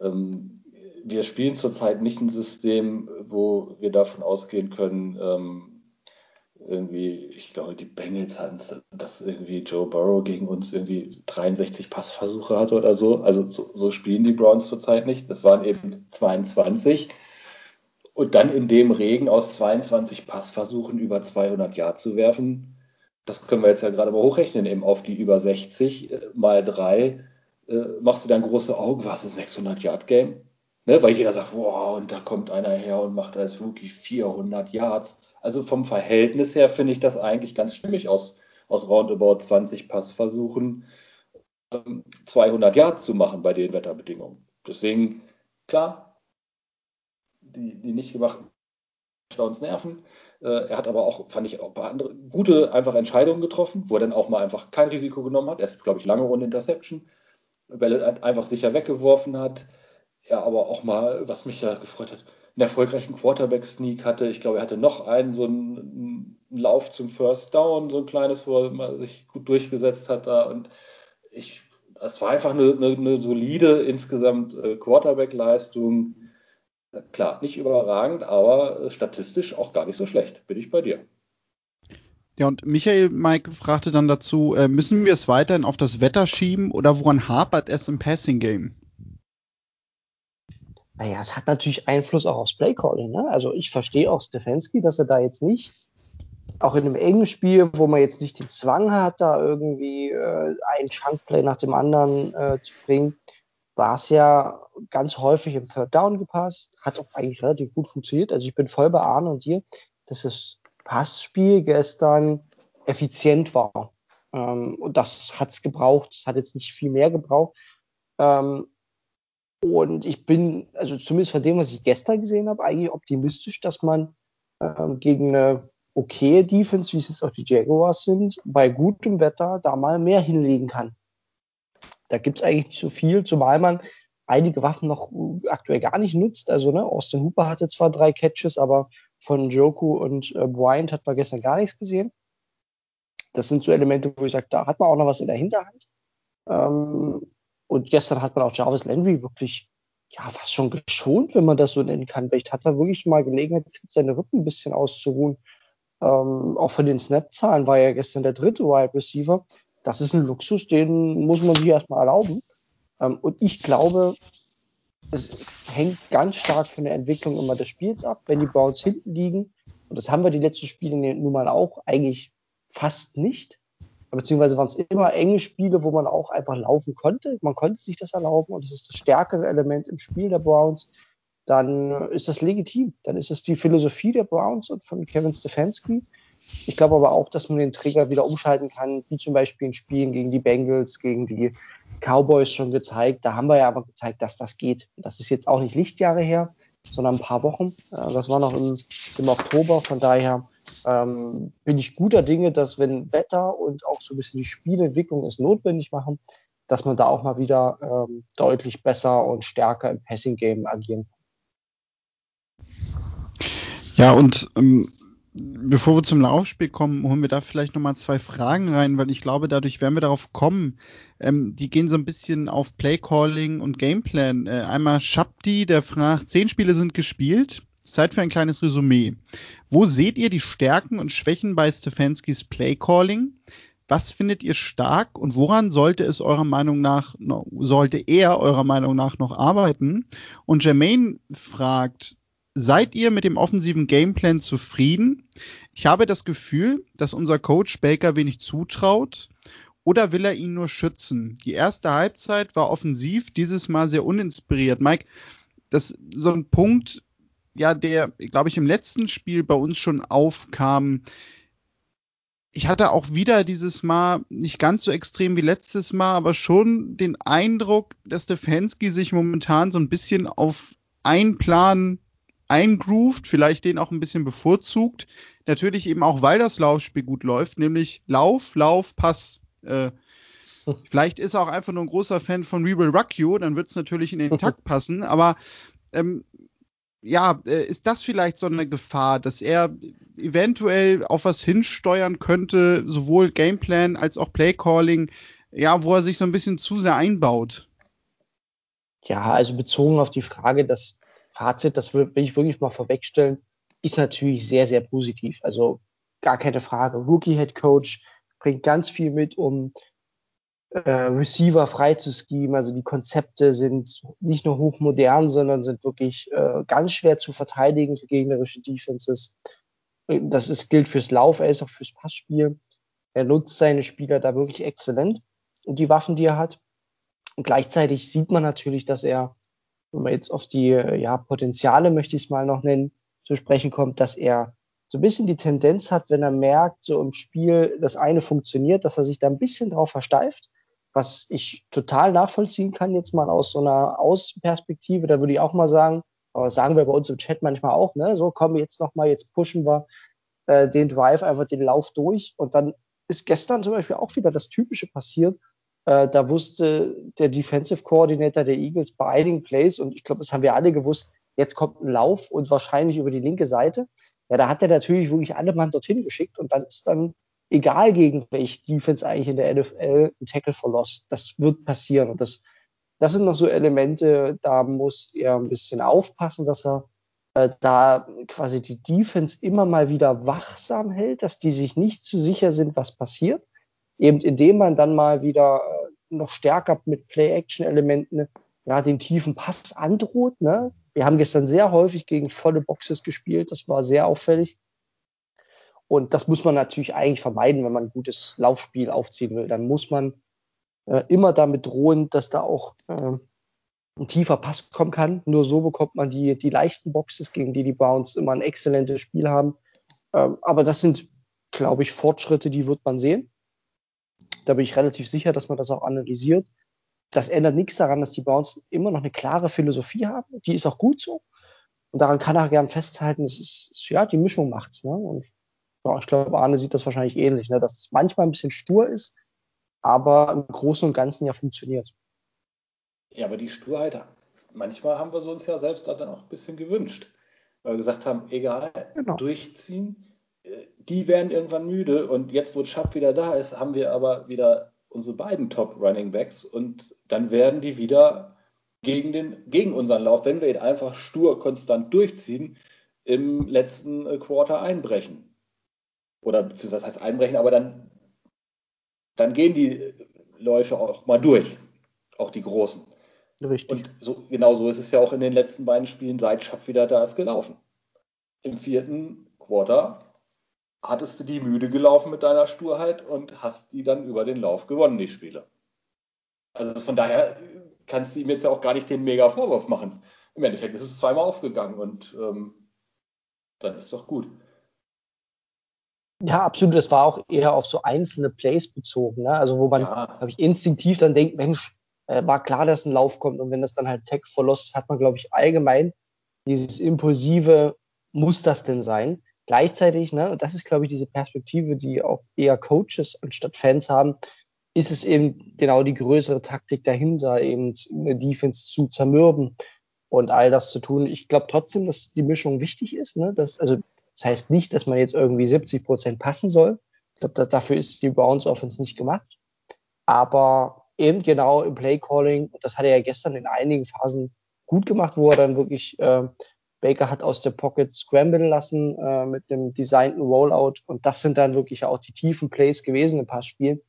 Ähm, wir spielen zurzeit nicht ein System, wo wir davon ausgehen können, ähm, irgendwie, ich glaube, die Bengals hatten dass irgendwie Joe Burrow gegen uns irgendwie 63 Passversuche hatte oder so. Also so, so spielen die Browns zurzeit nicht. Das waren eben 22. Und dann in dem Regen aus 22 Passversuchen über 200 Yards zu werfen, das können wir jetzt ja gerade mal hochrechnen, eben auf die über 60 äh, mal 3, äh, machst du dann große Augen, was ist 600 Yard Game? Ne? Weil jeder sagt, wow, und da kommt einer her und macht als Rookie 400 Yards. Also vom Verhältnis her finde ich das eigentlich ganz stimmig aus, aus roundabout 20 Passversuchen 200 ähm, Yards zu machen bei den Wetterbedingungen. Deswegen, klar, die, die nicht gemachten Touchdowns nerven. Äh, er hat aber auch, fand ich, auch ein paar andere gute, einfach Entscheidungen getroffen, wo er dann auch mal einfach kein Risiko genommen hat. Er ist jetzt, glaube ich, lange Runde Interception, Bälle einfach sicher weggeworfen hat. Ja, aber auch mal, was mich ja gefreut hat, einen erfolgreichen Quarterback-Sneak hatte. Ich glaube, er hatte noch einen, so einen, einen Lauf zum First Down, so ein kleines, wo er sich gut durchgesetzt hat da. Und ich, es war einfach eine, eine, eine solide insgesamt äh, Quarterback-Leistung Klar, nicht überragend, aber äh, statistisch auch gar nicht so schlecht. Bin ich bei dir. Ja, und Michael Mike fragte dann dazu, äh, müssen wir es weiterhin auf das Wetter schieben oder woran hapert es im Passing Game? Naja, es hat natürlich Einfluss auch aufs Playcalling. Ne? Also ich verstehe auch Stefanski, dass er da jetzt nicht, auch in einem engen Spiel, wo man jetzt nicht den Zwang hat, da irgendwie äh, ein Chunkplay nach dem anderen äh, zu bringen, war es ja ganz häufig im Third Down gepasst, hat auch eigentlich relativ gut funktioniert. Also ich bin voll bei Arne und dir, dass das Passspiel gestern effizient war. Ähm, und das hat es gebraucht. Es hat jetzt nicht viel mehr gebraucht. Ähm, und ich bin, also zumindest von dem, was ich gestern gesehen habe, eigentlich optimistisch, dass man ähm, gegen eine okaye Defense, wie es jetzt auch die Jaguars sind, bei gutem Wetter da mal mehr hinlegen kann. Da gibt es eigentlich nicht so viel, zumal man einige Waffen noch aktuell gar nicht nutzt. Also ne, Austin Hooper hatte zwar drei Catches, aber von Joku und äh, Bryant hat man gestern gar nichts gesehen. Das sind so Elemente, wo ich sage, da hat man auch noch was in der Hinterhand. Ähm, und gestern hat man auch Jarvis Landry wirklich ja fast schon geschont, wenn man das so nennen kann. Vielleicht hat er wirklich mal Gelegenheit, seine Rippen ein bisschen auszuruhen. Ähm, auch von den Snap-Zahlen war er gestern der dritte Wide Receiver das ist ein Luxus, den muss man sich erstmal erlauben. Ähm, und ich glaube, es hängt ganz stark von der Entwicklung immer des Spiels ab. Wenn die Browns hinten liegen, und das haben wir die letzten Spiele nun mal auch eigentlich fast nicht, beziehungsweise waren es immer enge Spiele, wo man auch einfach laufen konnte. Man konnte sich das erlauben und das ist das stärkere Element im Spiel der Browns. Dann ist das legitim. Dann ist es die Philosophie der Browns und von Kevin Stefanski. Ich glaube aber auch, dass man den Trigger wieder umschalten kann, wie zum Beispiel in Spielen gegen die Bengals, gegen die Cowboys schon gezeigt. Da haben wir ja aber gezeigt, dass das geht. Das ist jetzt auch nicht Lichtjahre her, sondern ein paar Wochen. Äh, das war noch im, im Oktober. Von daher ähm, bin ich guter Dinge, dass wenn Wetter und auch so ein bisschen die Spielentwicklung es notwendig machen, dass man da auch mal wieder ähm, deutlich besser und stärker im Passing-Game agieren kann. Ja, und ähm, bevor wir zum Laufspiel kommen, holen wir da vielleicht nochmal zwei Fragen rein, weil ich glaube, dadurch werden wir darauf kommen. Ähm, die gehen so ein bisschen auf Playcalling und Gameplan. Äh, einmal Shabdi, der fragt, zehn Spiele sind gespielt. Zeit für ein kleines Resümee. Wo seht ihr die Stärken und Schwächen bei Stefanskis Playcalling? Was findet ihr stark und woran sollte es eurer Meinung nach, sollte er eurer Meinung nach noch arbeiten? Und Jermaine fragt, Seid ihr mit dem offensiven Gameplan zufrieden? Ich habe das Gefühl, dass unser Coach Baker wenig zutraut. Oder will er ihn nur schützen? Die erste Halbzeit war offensiv, dieses Mal sehr uninspiriert. Mike, das ist so ein Punkt, ja, der, glaube ich, im letzten Spiel bei uns schon aufkam. Ich hatte auch wieder dieses Mal nicht ganz so extrem wie letztes Mal, aber schon den Eindruck, dass Stefanski sich momentan so ein bisschen auf einen Plan eingroovt, vielleicht den auch ein bisschen bevorzugt. Natürlich eben auch, weil das Laufspiel gut läuft, nämlich Lauf, Lauf, Pass. Äh, vielleicht ist er auch einfach nur ein großer Fan von We Will Rock You, dann wird es natürlich in den Takt passen, aber ähm, ja, äh, ist das vielleicht so eine Gefahr, dass er eventuell auf was hinsteuern könnte, sowohl Gameplan als auch Playcalling, ja, wo er sich so ein bisschen zu sehr einbaut? Ja, also bezogen auf die Frage, dass Fazit, das will, will ich wirklich mal vorwegstellen, ist natürlich sehr, sehr positiv. Also gar keine Frage. Rookie Head Coach bringt ganz viel mit, um äh, Receiver frei zu schieben. Also die Konzepte sind nicht nur hochmodern, sondern sind wirklich äh, ganz schwer zu verteidigen für gegnerische Defenses. Das ist, gilt fürs Lauf, er ist auch fürs Passspiel. Er nutzt seine Spieler da wirklich exzellent und die Waffen, die er hat. Und gleichzeitig sieht man natürlich, dass er wenn man jetzt auf die ja, Potenziale, möchte ich es mal noch nennen, zu sprechen kommt, dass er so ein bisschen die Tendenz hat, wenn er merkt, so im Spiel das eine funktioniert, dass er sich da ein bisschen drauf versteift, was ich total nachvollziehen kann, jetzt mal aus so einer Außenperspektive. Da würde ich auch mal sagen, Aber sagen wir bei uns im Chat manchmal auch, ne? So, komm jetzt nochmal, jetzt pushen wir äh, den Drive, einfach den Lauf durch. Und dann ist gestern zum Beispiel auch wieder das Typische passiert. Äh, da wusste der Defensive Coordinator der Eagles bei einigen Plays, und ich glaube, das haben wir alle gewusst, jetzt kommt ein Lauf und wahrscheinlich über die linke Seite. Ja, da hat er natürlich wirklich alle Mann dorthin geschickt und dann ist dann egal gegen welche Defense eigentlich in der NFL ein Tackle verlost. Das wird passieren und das, das sind noch so Elemente, da muss er ein bisschen aufpassen, dass er äh, da quasi die Defense immer mal wieder wachsam hält, dass die sich nicht zu sicher sind, was passiert. Eben indem man dann mal wieder äh, noch stärker mit Play-Action-Elementen ja, den tiefen Pass androht. Ne? Wir haben gestern sehr häufig gegen volle Boxes gespielt. Das war sehr auffällig. Und das muss man natürlich eigentlich vermeiden, wenn man ein gutes Laufspiel aufziehen will. Dann muss man äh, immer damit drohen, dass da auch äh, ein tiefer Pass kommen kann. Nur so bekommt man die, die leichten Boxes, gegen die die Browns immer ein exzellentes Spiel haben. Ähm, aber das sind, glaube ich, Fortschritte, die wird man sehen. Da bin ich relativ sicher, dass man das auch analysiert das ändert nichts daran, dass die Browns immer noch eine klare Philosophie haben. Die ist auch gut so. Und daran kann er gern festhalten, es ist, ja, die Mischung macht's, ne? Und ja, ich glaube, Arne sieht das wahrscheinlich ähnlich, ne? Dass es manchmal ein bisschen stur ist, aber im Großen und Ganzen ja funktioniert. Ja, aber die Sturheit, manchmal haben wir sie uns ja selbst dann auch ein bisschen gewünscht. Weil wir gesagt haben, egal, genau. durchziehen. Die werden irgendwann müde und jetzt, wo Schapp wieder da ist, haben wir aber wieder unsere beiden Top Running Backs und dann werden die wieder gegen, den, gegen unseren Lauf, wenn wir ihn einfach stur konstant durchziehen, im letzten äh, Quarter einbrechen. Oder beziehungsweise was heißt einbrechen, aber dann, dann gehen die Läufe auch mal durch, auch die großen. Richtig. Und so, genau so ist es ja auch in den letzten beiden Spielen, seit Schapp wieder da ist, gelaufen. Im vierten Quarter hattest du die müde gelaufen mit deiner Sturheit und hast die dann über den Lauf gewonnen, die Spiele. Also von daher kannst du ihm jetzt ja auch gar nicht den mega Vorwurf machen. Im Endeffekt ist es zweimal aufgegangen und ähm, dann ist doch gut. Ja, absolut. Das war auch eher auf so einzelne Plays bezogen. Ne? Also wo man, ja. glaube ich, instinktiv dann denkt, Mensch, äh, war klar, dass ein Lauf kommt. Und wenn das dann halt Tech verlost, hat man, glaube ich, allgemein dieses impulsive, muss das denn sein? Gleichzeitig, ne, und das ist, glaube ich, diese Perspektive, die auch eher Coaches anstatt Fans haben, ist es eben genau die größere Taktik dahinter, eben eine Defense zu zermürben und all das zu tun. Ich glaube trotzdem, dass die Mischung wichtig ist. Ne? Das, also, das heißt nicht, dass man jetzt irgendwie 70 Prozent passen soll. Ich glaube, dafür ist die Browns Offense nicht gemacht. Aber eben genau im Play Calling, das hat er ja gestern in einigen Phasen gut gemacht, wo er dann wirklich äh, Baker hat aus der Pocket scramble lassen äh, mit dem designten Rollout und das sind dann wirklich auch die tiefen Plays gewesen im Passspiel.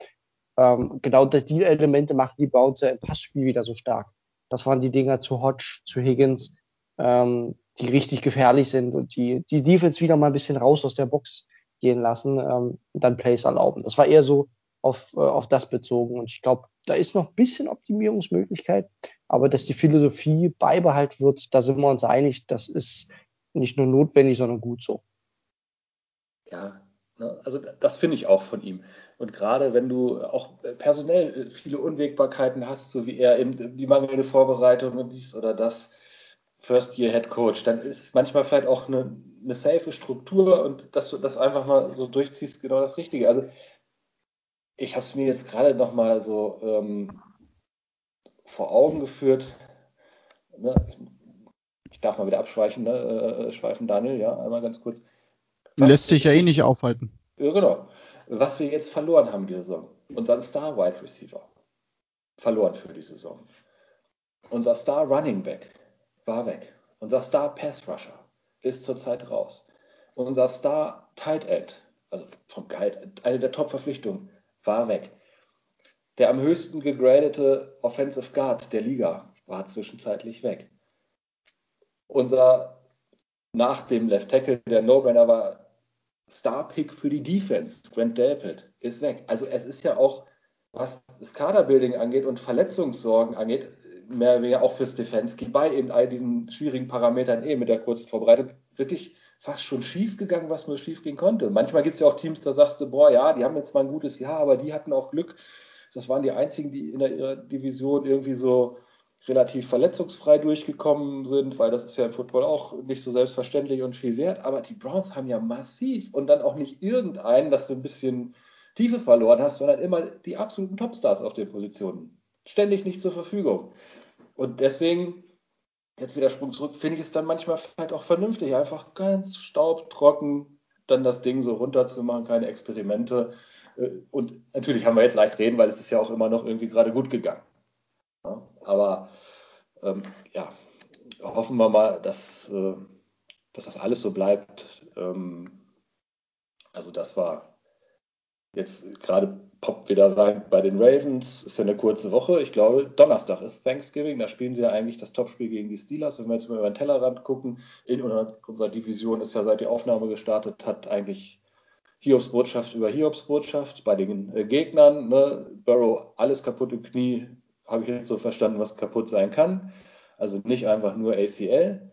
Ähm, genau die Elemente machen die Bouncer im Passspiel wieder so stark. Das waren die Dinger zu Hodge, zu Higgins, ähm, die richtig gefährlich sind und die die Defense wieder mal ein bisschen raus aus der Box gehen lassen ähm, und dann Plays erlauben. Das war eher so auf, äh, auf das bezogen und ich glaube, da ist noch ein bisschen Optimierungsmöglichkeit. Aber dass die Philosophie beibehalten wird, da sind wir uns einig, das ist nicht nur notwendig, sondern gut so. Ja, ne, also das finde ich auch von ihm. Und gerade wenn du auch personell viele Unwägbarkeiten hast, so wie er eben die mangelnde Vorbereitung und dies oder das First Year Head Coach, dann ist manchmal vielleicht auch eine, eine safe Struktur und dass du das einfach mal so durchziehst, genau das Richtige. Also ich habe es mir jetzt gerade noch mal so ähm, vor Augen geführt. Ne? Ich darf mal wieder abschweifen, ne? äh, schweifen, Daniel, ja, einmal ganz kurz. Was Lässt sich ja eh nicht aufhalten. Ja, genau. Was wir jetzt verloren haben die Saison. Unser Star Wide Receiver. Verloren für die Saison. Unser Star Running Back war weg. Unser Star Pass Rusher ist zurzeit raus. Unser Star Tight End, also vom Gehalt, eine der Top-Verpflichtungen, war weg. Der am höchsten gegradete Offensive Guard der Liga war zwischenzeitlich weg. Unser nach dem Left Tackle, der No-Brainer war, Star-Pick für die Defense, Grant Delpit, ist weg. Also es ist ja auch, was das Kaderbuilding angeht und Verletzungssorgen angeht, mehr oder weniger auch fürs Defense, bei eben all diesen schwierigen Parametern eh mit der kurzen Vorbereitung wirklich fast schon schief gegangen, was nur schief gehen konnte. Manchmal gibt es ja auch Teams, da sagst du, boah, ja, die haben jetzt mal ein gutes Jahr, aber die hatten auch Glück, das waren die einzigen, die in der, ihrer Division irgendwie so relativ verletzungsfrei durchgekommen sind, weil das ist ja im Football auch nicht so selbstverständlich und viel wert. Aber die Browns haben ja massiv und dann auch nicht irgendeinen, dass du ein bisschen Tiefe verloren hast, sondern immer die absoluten Topstars auf den Positionen. Ständig nicht zur Verfügung. Und deswegen, jetzt wieder Sprung zurück, finde ich es dann manchmal vielleicht auch vernünftig, einfach ganz staubtrocken dann das Ding so runterzumachen, keine Experimente. Äh, und natürlich haben wir jetzt leicht reden, weil es ist ja auch immer noch irgendwie gerade gut gegangen. Aber ähm, ja, hoffen wir mal, dass, äh, dass das alles so bleibt. Ähm, also das war jetzt gerade poppt wieder rein bei den Ravens. Ist ja eine kurze Woche. Ich glaube, Donnerstag ist Thanksgiving. Da spielen sie ja eigentlich das Topspiel gegen die Steelers. Wenn wir jetzt mal über den Tellerrand gucken, in unserer Division ist ja seit die Aufnahme gestartet hat, eigentlich Hiobs Botschaft über Hiobs Botschaft bei den äh, Gegnern. Ne? Burrow alles kaputt im Knie, habe ich jetzt so verstanden, was kaputt sein kann. Also nicht einfach nur ACL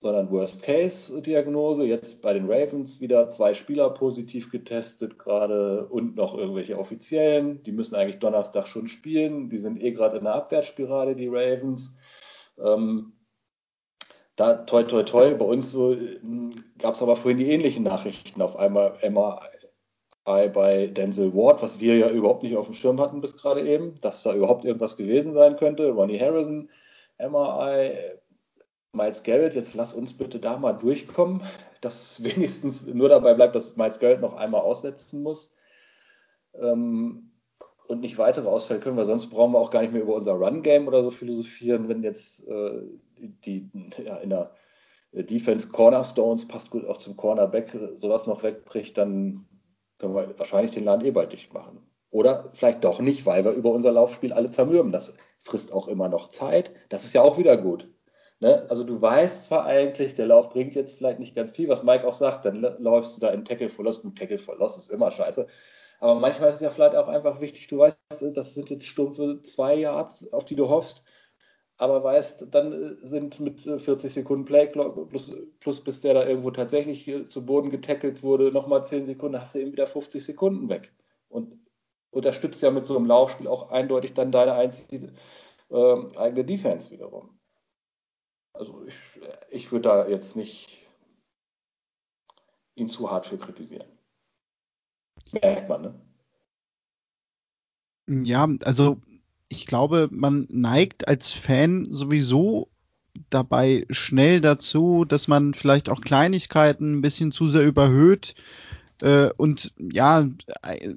sondern Worst-Case-Diagnose. Jetzt bei den Ravens wieder zwei Spieler positiv getestet gerade und noch irgendwelche offiziellen. Die müssen eigentlich Donnerstag schon spielen. Die sind eh gerade in der Abwärtsspirale, die Ravens. Ähm, da toi toi toi, bei uns so hm, gab es aber vorhin die ähnlichen Nachrichten. Auf einmal MRI bei Denzel Ward, was wir ja überhaupt nicht auf dem Schirm hatten bis gerade eben, dass da überhaupt irgendwas gewesen sein könnte. Ronnie Harrison, MRI, Miles Garrett, jetzt lass uns bitte da mal durchkommen, dass wenigstens nur dabei bleibt, dass Miles Garrett noch einmal aussetzen muss ähm, und nicht weitere Ausfälle können, weil sonst brauchen wir auch gar nicht mehr über unser Run-Game oder so philosophieren, wenn jetzt äh, die, ja, in der Defense Cornerstones, passt gut auch zum Cornerback, sowas noch wegbricht, dann können wir wahrscheinlich den Laden eh bald dicht machen. Oder vielleicht doch nicht, weil wir über unser Laufspiel alle zermürben. Das frisst auch immer noch Zeit. Das ist ja auch wieder gut. Ne? Also du weißt zwar eigentlich, der Lauf bringt jetzt vielleicht nicht ganz viel, was Mike auch sagt, dann läufst du da in Tackle for Loss. Gut, Tackle for Loss ist immer scheiße. Aber manchmal ist es ja vielleicht auch einfach wichtig, du weißt, das sind jetzt stumpfe zwei Yards, auf die du hoffst, aber weißt, dann sind mit 40 Sekunden Play plus, plus bis der da irgendwo tatsächlich zu Boden getackelt wurde, nochmal 10 Sekunden, hast du eben wieder 50 Sekunden weg. Und unterstützt ja mit so einem Laufspiel auch eindeutig dann deine einzige äh, eigene Defense wiederum. Also ich, ich würde da jetzt nicht ihn zu hart für kritisieren. Merkt man, ne? Ja, also ich glaube, man neigt als Fan sowieso dabei schnell dazu, dass man vielleicht auch Kleinigkeiten ein bisschen zu sehr überhöht äh, und ja, äh,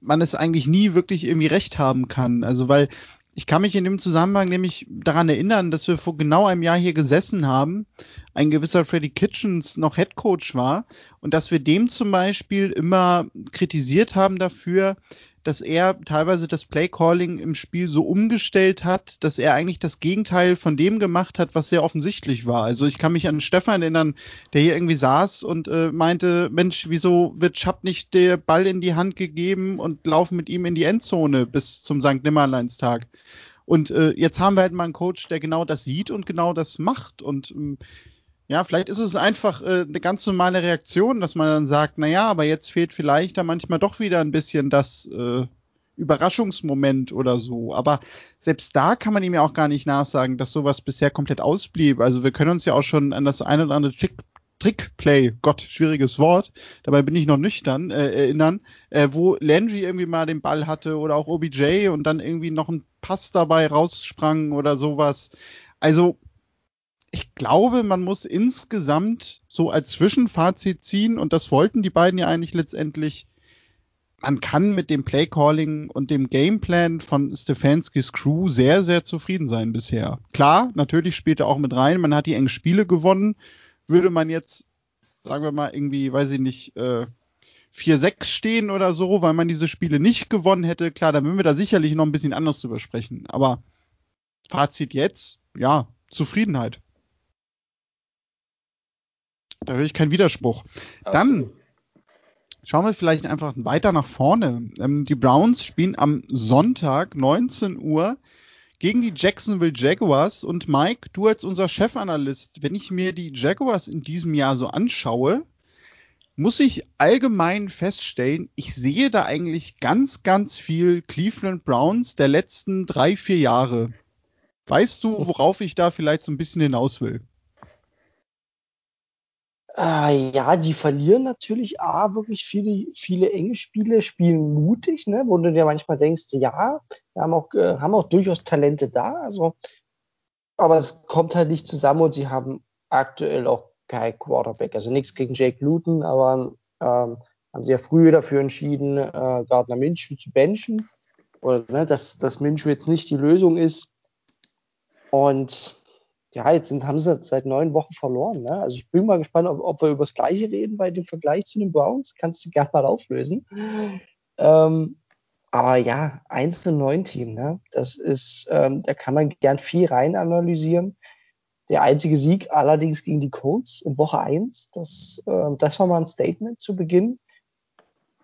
man es eigentlich nie wirklich irgendwie recht haben kann. Also weil ich kann mich in dem Zusammenhang nämlich daran erinnern, dass wir vor genau einem Jahr hier gesessen haben, ein gewisser Freddy Kitchens noch Head Coach war und dass wir dem zum Beispiel immer kritisiert haben dafür, dass er teilweise das Playcalling im Spiel so umgestellt hat, dass er eigentlich das Gegenteil von dem gemacht hat, was sehr offensichtlich war. Also ich kann mich an Stefan erinnern, der hier irgendwie saß und äh, meinte, Mensch, wieso wird Schapp nicht der Ball in die Hand gegeben und laufen mit ihm in die Endzone bis zum St. Nimmerleinstag? Und äh, jetzt haben wir halt mal einen Coach, der genau das sieht und genau das macht. Und ähm, ja, vielleicht ist es einfach äh, eine ganz normale Reaktion, dass man dann sagt, na ja, aber jetzt fehlt vielleicht da manchmal doch wieder ein bisschen das äh, Überraschungsmoment oder so. Aber selbst da kann man ihm ja auch gar nicht nachsagen, dass sowas bisher komplett ausblieb. Also wir können uns ja auch schon an das eine oder andere Trick Trickplay, Gott, schwieriges Wort, dabei bin ich noch nüchtern, äh, erinnern, äh, wo Landry irgendwie mal den Ball hatte oder auch OBJ und dann irgendwie noch ein Pass dabei raussprang oder sowas. Also ich glaube, man muss insgesamt so als Zwischenfazit ziehen, und das wollten die beiden ja eigentlich letztendlich, man kann mit dem Playcalling und dem Gameplan von Stefanskis Crew sehr, sehr zufrieden sein bisher. Klar, natürlich spielt er auch mit rein, man hat die engen Spiele gewonnen. Würde man jetzt, sagen wir mal, irgendwie, weiß ich nicht, äh, 4-6 stehen oder so, weil man diese Spiele nicht gewonnen hätte, klar, dann würden wir da sicherlich noch ein bisschen anders drüber sprechen. Aber Fazit jetzt, ja, Zufriedenheit. Da höre ich keinen Widerspruch. Dann schauen wir vielleicht einfach weiter nach vorne. Ähm, die Browns spielen am Sonntag 19 Uhr gegen die Jacksonville Jaguars. Und Mike, du als unser Chefanalyst, wenn ich mir die Jaguars in diesem Jahr so anschaue, muss ich allgemein feststellen, ich sehe da eigentlich ganz, ganz viel Cleveland Browns der letzten drei, vier Jahre. Weißt du, worauf ich da vielleicht so ein bisschen hinaus will? Äh, ja, die verlieren natürlich A, wirklich viele, viele enge Spiele, spielen mutig, ne, wo du dir manchmal denkst, ja, wir haben auch, äh, haben auch durchaus Talente da, also, aber es kommt halt nicht zusammen und sie haben aktuell auch kein Quarterback. Also nichts gegen Jake Luton, aber ähm, haben sie ja früher dafür entschieden, äh, Gardner Minshew zu benchen. Oder ne, dass, dass Minshew jetzt nicht die Lösung ist. Und ja, jetzt sind, haben sie seit neun Wochen verloren. Ne? Also ich bin mal gespannt, ob, ob wir über das Gleiche reden bei dem Vergleich zu den Browns. Kannst du gerne mal auflösen. Ähm, aber ja, 1 zu 9 Team, ne? das ist, ähm, da kann man gern viel rein analysieren. Der einzige Sieg allerdings gegen die Colts in Woche 1, das, äh, das war mal ein Statement zu Beginn.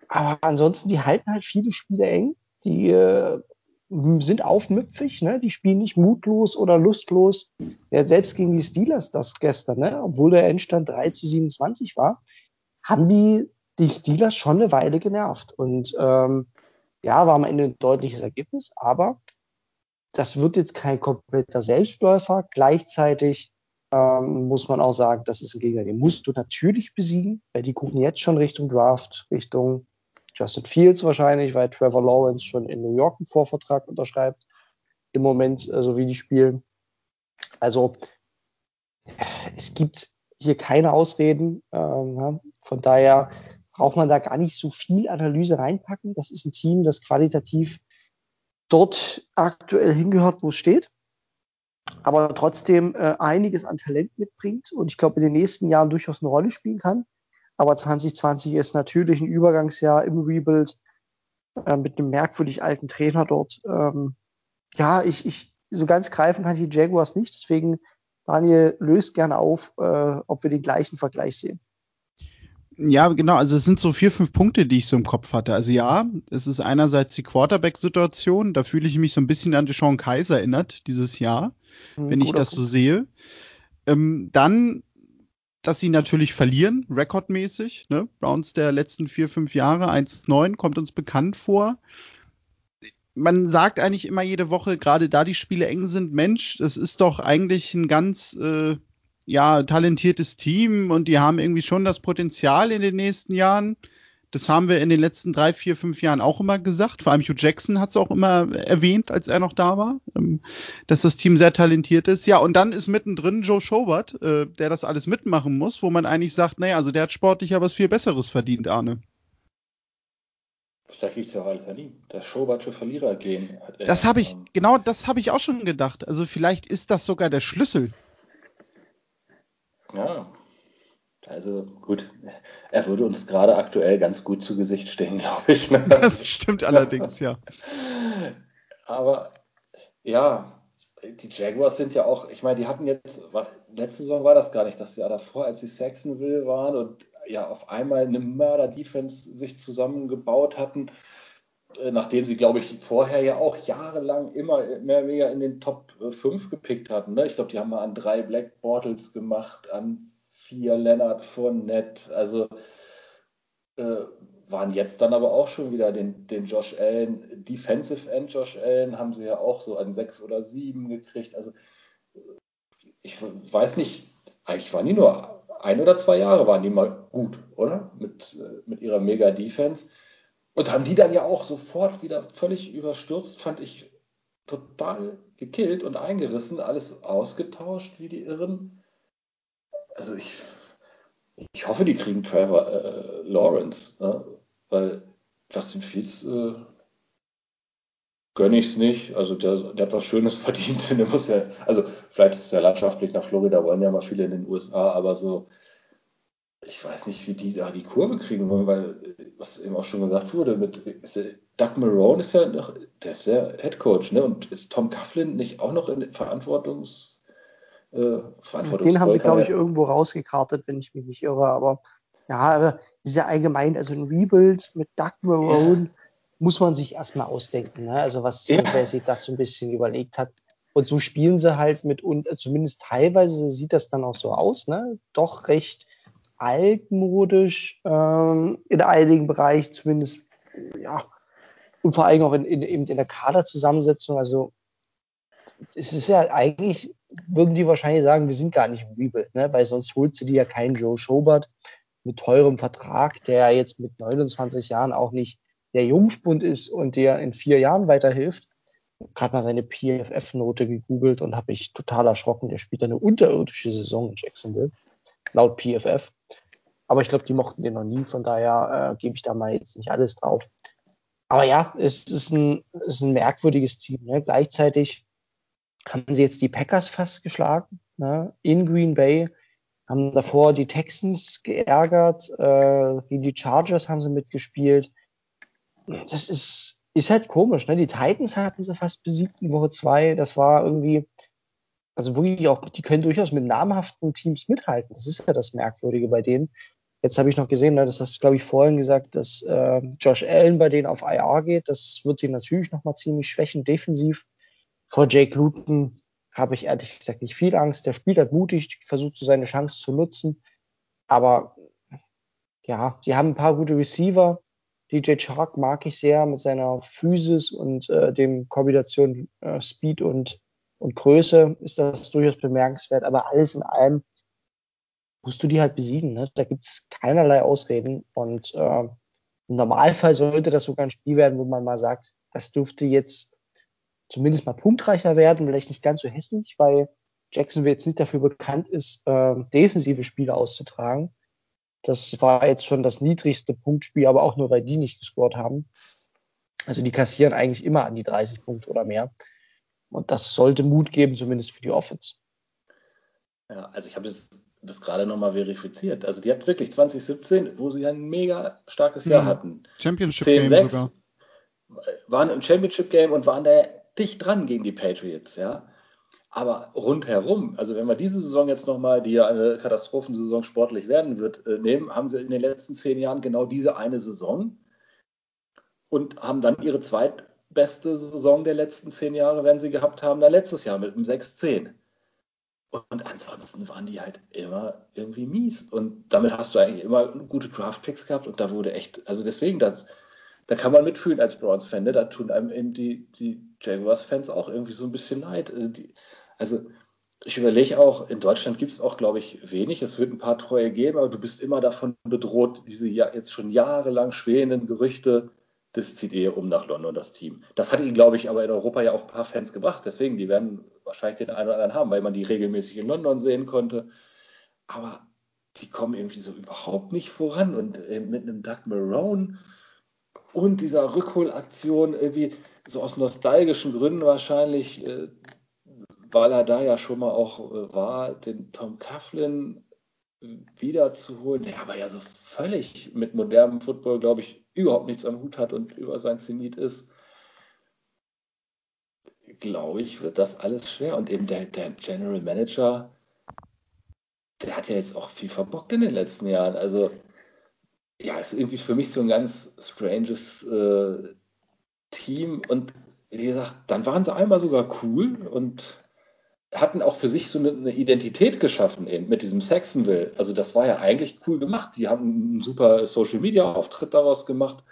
Aber ansonsten, die halten halt viele Spiele eng. Die äh, sind aufmüpfig, ne? die spielen nicht mutlos oder lustlos. Ja, selbst gegen die Steelers das gestern, ne? obwohl der Endstand 3 zu 27 war, haben die die Steelers schon eine Weile genervt. Und ähm, ja, war am Ende ein deutliches Ergebnis, aber das wird jetzt kein kompletter Selbstläufer. Gleichzeitig ähm, muss man auch sagen, das ist ein Gegner, den musst du natürlich besiegen, weil die gucken jetzt schon Richtung Draft, Richtung Justin Fields wahrscheinlich, weil Trevor Lawrence schon in New York einen Vorvertrag unterschreibt. Im Moment, so also wie die spielen. Also es gibt hier keine Ausreden. Ähm, von daher braucht man da gar nicht so viel Analyse reinpacken. Das ist ein Team, das qualitativ dort aktuell hingehört, wo es steht, aber trotzdem äh, einiges an Talent mitbringt und ich glaube in den nächsten Jahren durchaus eine Rolle spielen kann. Aber 2020 ist natürlich ein Übergangsjahr im Rebuild äh, mit einem merkwürdig alten Trainer dort. Ähm, ja, ich, ich so ganz greifen kann ich die Jaguars nicht. Deswegen, Daniel, löst gerne auf, äh, ob wir den gleichen Vergleich sehen. Ja, genau. Also es sind so vier, fünf Punkte, die ich so im Kopf hatte. Also ja, es ist einerseits die Quarterback-Situation. Da fühle ich mich so ein bisschen an Sean Kaiser erinnert dieses Jahr, mhm, wenn ich das so sehe. Ähm, dann dass sie natürlich verlieren, rekordmäßig. Ne? Browns der letzten vier, fünf Jahre, 1-9, kommt uns bekannt vor. Man sagt eigentlich immer jede Woche, gerade da die Spiele eng sind, Mensch, das ist doch eigentlich ein ganz äh, ja, talentiertes Team und die haben irgendwie schon das Potenzial in den nächsten Jahren. Das haben wir in den letzten drei, vier, fünf Jahren auch immer gesagt. Vor allem Hugh Jackson hat es auch immer erwähnt, als er noch da war, ähm, dass das Team sehr talentiert ist. Ja, und dann ist mittendrin Joe Schobert, äh, der das alles mitmachen muss, wo man eigentlich sagt, naja, also der hat sportlich ja was viel Besseres verdient, Arne. Vielleicht liegt es ja auch alles an ihm. Das Schobertsche Verlierer gehen. Das habe ich, genau das habe ich auch schon gedacht. Also vielleicht ist das sogar der Schlüssel. Ja, also gut, er würde uns gerade aktuell ganz gut zu Gesicht stehen, glaube ich. Ne? Das stimmt allerdings, ja. Aber ja, die Jaguars sind ja auch, ich meine, die hatten jetzt, letzte Saison war das gar nicht, das Jahr davor, als sie Saxonville waren und ja auf einmal eine Mörder-Defense sich zusammengebaut hatten, äh, nachdem sie, glaube ich, vorher ja auch jahrelang immer mehr oder weniger in den Top 5 gepickt hatten. Ne? Ich glaube, die haben mal an drei Black Portals gemacht, an vier Leonard Fournette, also äh, waren jetzt dann aber auch schon wieder den, den Josh Allen, Defensive End Josh Allen, haben sie ja auch so an sechs oder sieben gekriegt. Also ich weiß nicht, eigentlich waren die nur ein oder zwei Jahre waren die mal gut, oder? Mit, äh, mit ihrer Mega-Defense. Und haben die dann ja auch sofort wieder völlig überstürzt, fand ich total gekillt und eingerissen, alles ausgetauscht wie die Irren also ich, ich hoffe, die kriegen Trevor äh, Lawrence, ne? weil Justin Fields äh, gönne ich es nicht. Also der, der hat was Schönes verdient. Der muss ja, also vielleicht ist es ja landschaftlich nach Florida, wollen ja mal viele in den USA, aber so, ich weiß nicht, wie die da die Kurve kriegen wollen, weil, was eben auch schon gesagt wurde, mit ist, Doug Marone ist ja noch, der ist der Head Coach, ne? Und ist Tom Coughlin nicht auch noch in Verantwortungs äh, Den haben sie, glaube ich, irgendwo rausgekartet, wenn ich mich nicht irre. Aber ja, aber ist ja allgemein, also ein Rebuild mit Doug Marone ja. muss man sich erstmal ausdenken. Ne? Also was, ja. wer sich das so ein bisschen überlegt hat. Und so spielen sie halt mit, und zumindest teilweise sieht das dann auch so aus, ne? Doch recht altmodisch ähm, in einigen Bereichen, zumindest, ja, und vor allem auch in, in, in der Kaderzusammensetzung. Also es ist ja eigentlich, würden die wahrscheinlich sagen, wir sind gar nicht im Rebuild, ne? weil sonst holst du dir ja keinen Joe Schobert mit teurem Vertrag, der jetzt mit 29 Jahren auch nicht der Jungspund ist und der in vier Jahren weiterhilft. Gerade mal seine PFF-Note gegoogelt und habe ich total erschrocken. Der spielt eine unterirdische Saison in Jacksonville, laut PFF. Aber ich glaube, die mochten den noch nie, von daher äh, gebe ich da mal jetzt nicht alles drauf. Aber ja, es ist ein, es ist ein merkwürdiges Team. Ne? Gleichzeitig haben sie jetzt die Packers fast geschlagen ne? in Green Bay, haben davor die Texans geärgert, äh, die Chargers haben sie mitgespielt. Das ist, ist halt komisch. Ne? Die Titans hatten sie fast besiegt in Woche zwei. Das war irgendwie, also wirklich auch, die können durchaus mit namhaften Teams mithalten. Das ist ja das Merkwürdige bei denen. Jetzt habe ich noch gesehen, ne, das hast du, glaube ich, vorhin gesagt, dass äh, Josh Allen bei denen auf IR geht. Das wird ihn natürlich nochmal ziemlich schwächen, defensiv. Vor Jake Luton habe ich ehrlich gesagt nicht viel Angst. Der spielt halt mutig, versucht so seine Chance zu nutzen. Aber ja, die haben ein paar gute Receiver. DJ Chark mag ich sehr mit seiner Physis und äh, dem Kombination äh, Speed und, und Größe ist das durchaus bemerkenswert. Aber alles in allem musst du die halt besiegen. Ne? Da gibt es keinerlei Ausreden. Und äh, im Normalfall sollte das sogar ein Spiel werden, wo man mal sagt, das dürfte jetzt zumindest mal punktreicher werden, vielleicht nicht ganz so hässlich, weil Jacksonville jetzt nicht dafür bekannt ist, äh, defensive Spiele auszutragen. Das war jetzt schon das niedrigste Punktspiel, aber auch nur, weil die nicht gescored haben. Also die kassieren eigentlich immer an die 30 Punkte oder mehr. Und das sollte Mut geben, zumindest für die Offense. Ja, also ich habe jetzt das gerade nochmal verifiziert. Also die hat wirklich 2017, wo sie ein mega starkes Jahr mhm. hatten. Championship 10, Game 6, sogar. Waren im Championship Game und waren da dicht dran gegen die Patriots, ja. Aber rundherum, also wenn wir diese Saison jetzt nochmal, die ja eine Katastrophensaison sportlich werden wird, äh, nehmen, haben sie in den letzten zehn Jahren genau diese eine Saison und haben dann ihre zweitbeste Saison der letzten zehn Jahre, werden sie gehabt haben, da letztes Jahr mit einem 6-10. Und ansonsten waren die halt immer irgendwie mies. Und damit hast du eigentlich immer gute Draft-Picks gehabt und da wurde echt, also deswegen, da, da kann man mitfühlen als Browns-Fan, ne? da tun einem eben die, die Jaguars-Fans auch irgendwie so ein bisschen leid. Äh, die, also ich überlege auch, in Deutschland gibt es auch, glaube ich, wenig. Es wird ein paar Treue geben, aber du bist immer davon bedroht, diese jetzt schon jahrelang schwelenden Gerüchte, das zieht eher um nach London, das Team. Das hat ihn, glaube ich, aber in Europa ja auch ein paar Fans gebracht. Deswegen, die werden wahrscheinlich den einen oder anderen haben, weil man die regelmäßig in London sehen konnte. Aber die kommen irgendwie so überhaupt nicht voran. Und äh, mit einem Doug Marone und dieser Rückholaktion irgendwie so aus nostalgischen Gründen wahrscheinlich, äh, weil er da ja schon mal auch äh, war, den Tom Coughlin wiederzuholen, der aber ja so völlig mit modernem Football, glaube ich, überhaupt nichts am Hut hat und über sein Zenit ist, glaube ich, wird das alles schwer. Und eben der, der General Manager, der hat ja jetzt auch viel verbockt in den letzten Jahren. Also, ja, ist irgendwie für mich so ein ganz stranges äh, Team. Und wie gesagt, dann waren sie einmal sogar cool und hatten auch für sich so eine, eine, Identität geschaffen eben mit diesem Saxonville. Also das war ja eigentlich cool gemacht. Die haben einen super Social Media Auftritt daraus gemacht.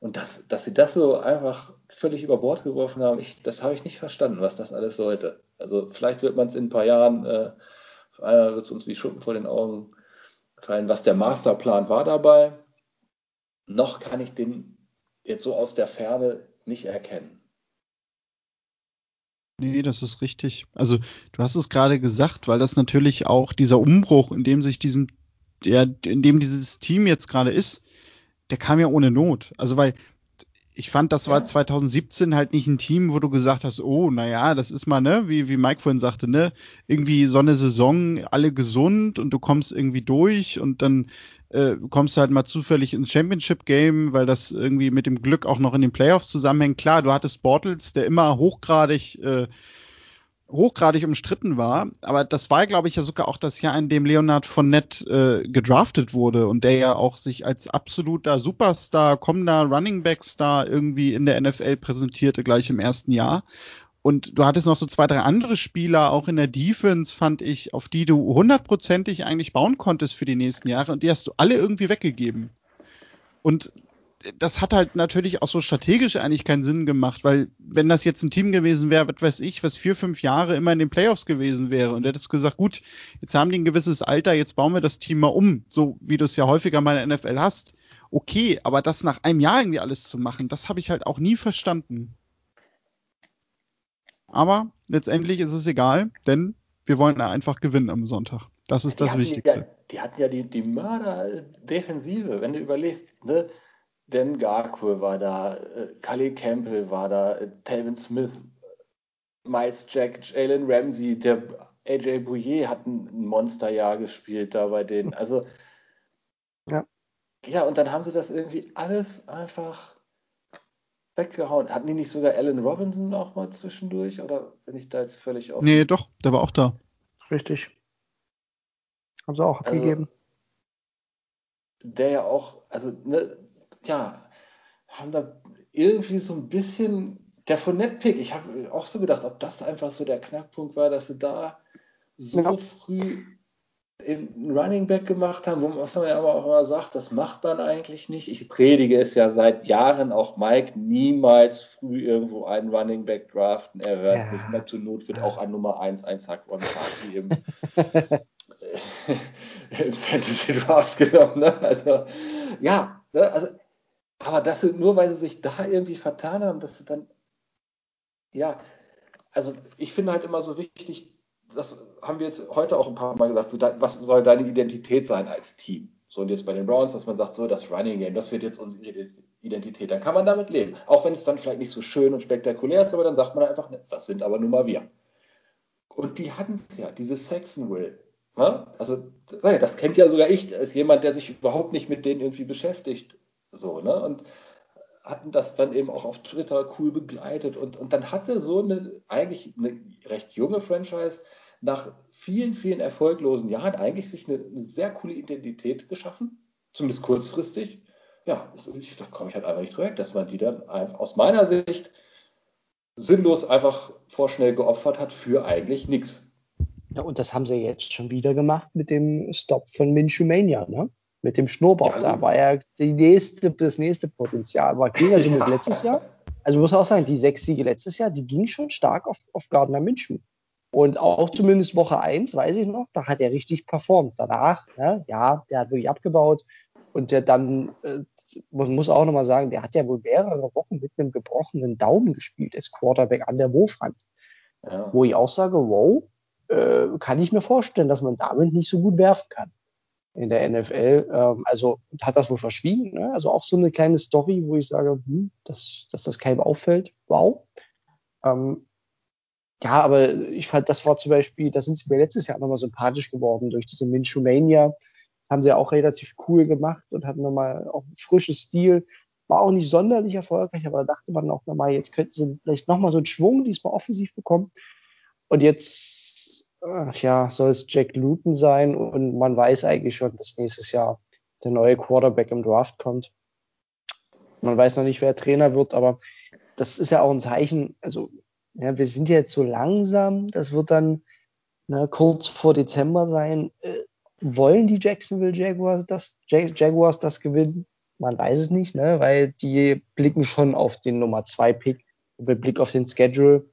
Und das, dass sie das so einfach völlig über Bord geworfen haben, ich, das habe ich nicht verstanden, was das alles sollte. Also vielleicht wird man es in ein paar Jahren, äh, wird es uns wie Schuppen vor den Augen fallen, was der Masterplan war dabei. Noch kann ich den jetzt so aus der Ferne nicht erkennen. Nee, das ist richtig. Also du hast es gerade gesagt, weil das natürlich auch dieser Umbruch, in dem sich diesem, der, in dem dieses Team jetzt gerade ist, der kam ja ohne Not. Also weil ich fand, das war 2017 halt nicht ein Team, wo du gesagt hast, oh, naja, das ist mal, ne, wie, wie Mike vorhin sagte, ne, irgendwie so eine Saison, alle gesund und du kommst irgendwie durch und dann äh, kommst du halt mal zufällig ins Championship-Game, weil das irgendwie mit dem Glück auch noch in den Playoffs zusammenhängt. Klar, du hattest Bortles, der immer hochgradig, äh, hochgradig umstritten war, aber das war, glaube ich, ja sogar auch das Jahr, in dem Leonard Fournette äh, gedraftet wurde und der ja auch sich als absoluter Superstar, kommender Running Back Star irgendwie in der NFL präsentierte, gleich im ersten Jahr. Und du hattest noch so zwei, drei andere Spieler, auch in der Defense, fand ich, auf die du hundertprozentig eigentlich bauen konntest für die nächsten Jahre. Und die hast du alle irgendwie weggegeben. Und das hat halt natürlich auch so strategisch eigentlich keinen Sinn gemacht, weil wenn das jetzt ein Team gewesen wäre, was weiß ich, was vier, fünf Jahre immer in den Playoffs gewesen wäre und hättest gesagt, gut, jetzt haben die ein gewisses Alter, jetzt bauen wir das Team mal um, so wie du es ja häufiger mal in der NFL hast. Okay, aber das nach einem Jahr irgendwie alles zu machen, das habe ich halt auch nie verstanden. Aber letztendlich ist es egal, denn wir wollen einfach gewinnen am Sonntag. Das ist die das Wichtigste. Ja, die hatten ja die, die Mörder-Defensive, wenn du überlegst, ne? Dan Garquil war da, äh, Kali Campbell war da, äh, Talvin Smith, Miles Jack, Jalen Ramsey, der AJ Bouye hat ein Monsterjahr gespielt da bei denen. Also ja. ja, und dann haben sie das irgendwie alles einfach weggehauen. Hatten die nicht sogar Alan Robinson auch mal zwischendurch? Oder bin ich da jetzt völlig offen? Nee, doch, der war auch da. Richtig. Haben sie auch also, abgegeben. Der ja auch, also, ne, ja, haben da irgendwie so ein bisschen der Fournette-Pick. Ich habe auch so gedacht, ob das einfach so der Knackpunkt war, dass sie da so ja. früh einen Running Back gemacht haben, was man ja aber auch immer sagt, das macht man eigentlich nicht. Ich predige es ja seit Jahren auch Mike, niemals früh irgendwo einen Running Back draften. Er hört ja. nicht mehr zur Not, wird auch an Nummer 1 ein Sack One Party im, im Fantasy Draft genommen. Ne? Also, ja, ne? also aber sie, nur weil sie sich da irgendwie vertan haben, dass sie dann, ja, also ich finde halt immer so wichtig, das haben wir jetzt heute auch ein paar Mal gesagt, so, was soll deine Identität sein als Team? So, und jetzt bei den Browns, dass man sagt, so, das Running Game, das wird jetzt unsere Identität. Dann kann man damit leben. Auch wenn es dann vielleicht nicht so schön und spektakulär ist, aber dann sagt man einfach, ne, das sind aber nun mal wir. Und die hatten es ja, diese Saxonville. Ne? Also, das kennt ja sogar ich, als jemand, der sich überhaupt nicht mit denen irgendwie beschäftigt. So, ne? Und hatten das dann eben auch auf Twitter cool begleitet. Und, und dann hatte so eine eigentlich eine recht junge Franchise nach vielen, vielen erfolglosen Jahren eigentlich sich eine, eine sehr coole Identität geschaffen, zumindest kurzfristig. Ja, ich, da komme ich halt einfach nicht weg, dass man die dann einfach, aus meiner Sicht sinnlos einfach vorschnell geopfert hat für eigentlich nichts. Ja, und das haben sie jetzt schon wieder gemacht mit dem Stop von Minshew Mania, ne? Mit dem Schnurrbart. Ja, da war ja die nächste, das nächste Potenzial. Aber ging also ja. letztes Jahr. Also muss auch sagen, die sechs Siege letztes Jahr, die ging schon stark auf, auf Gardner Minshew. Und auch zumindest Woche eins weiß ich noch, da hat er richtig performt. Danach, ne, ja, der hat wirklich abgebaut. Und der dann, äh, man muss auch nochmal sagen, der hat ja wohl mehrere Wochen mit einem gebrochenen Daumen gespielt als Quarterback an der Wurfhand. Ja. Wo ich auch sage, wow, äh, kann ich mir vorstellen, dass man damit nicht so gut werfen kann in der NFL. Ähm, also hat das wohl verschwiegen. Ne? Also auch so eine kleine Story, wo ich sage, hm, dass, dass das keinem auffällt. Wow. Ähm, ja, aber ich fand, das war zum Beispiel, da sind sie mir letztes Jahr nochmal sympathisch geworden durch diese Minshumania. Haben sie ja auch relativ cool gemacht und hatten nochmal auch ein frisches Stil. War auch nicht sonderlich erfolgreich, aber da dachte man auch nochmal, jetzt könnten sie vielleicht nochmal so einen Schwung diesmal offensiv bekommen. Und jetzt ja, soll es Jack Luton sein und man weiß eigentlich schon, dass nächstes Jahr der neue Quarterback im Draft kommt. Man weiß noch nicht, wer Trainer wird, aber das ist ja auch ein Zeichen. Also, ja, wir sind jetzt so langsam, das wird dann ne, kurz vor Dezember sein. Äh, wollen die Jacksonville Jaguars das, Jag Jaguars das gewinnen? Man weiß es nicht, ne, weil die blicken schon auf den Nummer 2 Pick mit Blick auf den Schedule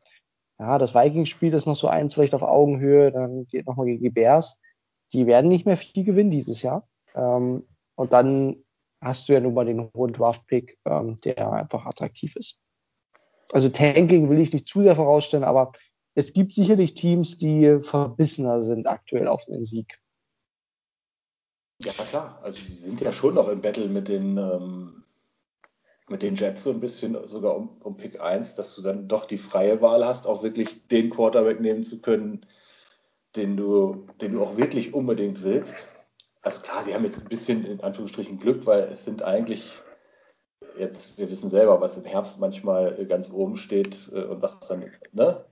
ja, das Vikings-Spiel ist noch so eins vielleicht auf Augenhöhe, dann geht nochmal gegen die Bears. Die werden nicht mehr viel gewinnen dieses Jahr. Ähm, und dann hast du ja nun mal den hohen Draft-Pick, ähm, der einfach attraktiv ist. Also Tanking will ich nicht zu sehr vorausstellen, aber es gibt sicherlich Teams, die verbissener sind aktuell auf den Sieg. Ja, klar. Also die sind ja schon noch im Battle mit den ähm, mit den Jets so ein bisschen sogar um, um Pick 1, dass du dann doch die freie Wahl hast, auch wirklich den Quarterback nehmen zu können, den du, den du auch wirklich unbedingt willst. Also klar, sie haben jetzt ein bisschen in Anführungsstrichen Glück, weil es sind eigentlich jetzt, wir wissen selber, was im Herbst manchmal ganz oben steht äh, und was dann ne,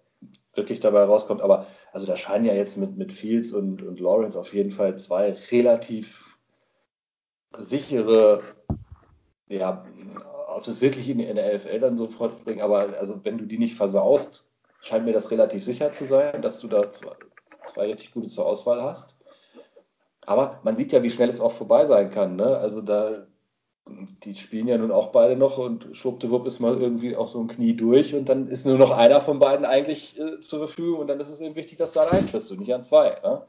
wirklich dabei rauskommt. Aber also da scheinen ja jetzt mit, mit Fields und, und Lawrence auf jeden Fall zwei relativ sichere ja, ob sie es wirklich in, in der LFL dann sofort bringen, aber also wenn du die nicht versaust, scheint mir das relativ sicher zu sein, dass du da zwei, zwei richtig gute zur Auswahl hast. Aber man sieht ja, wie schnell es auch vorbei sein kann. Ne? Also da die spielen ja nun auch beide noch und schwuppdiwupp ist mal irgendwie auch so ein Knie durch und dann ist nur noch einer von beiden eigentlich äh, zur Verfügung und dann ist es eben wichtig, dass du an eins bist und nicht an zwei. Ne?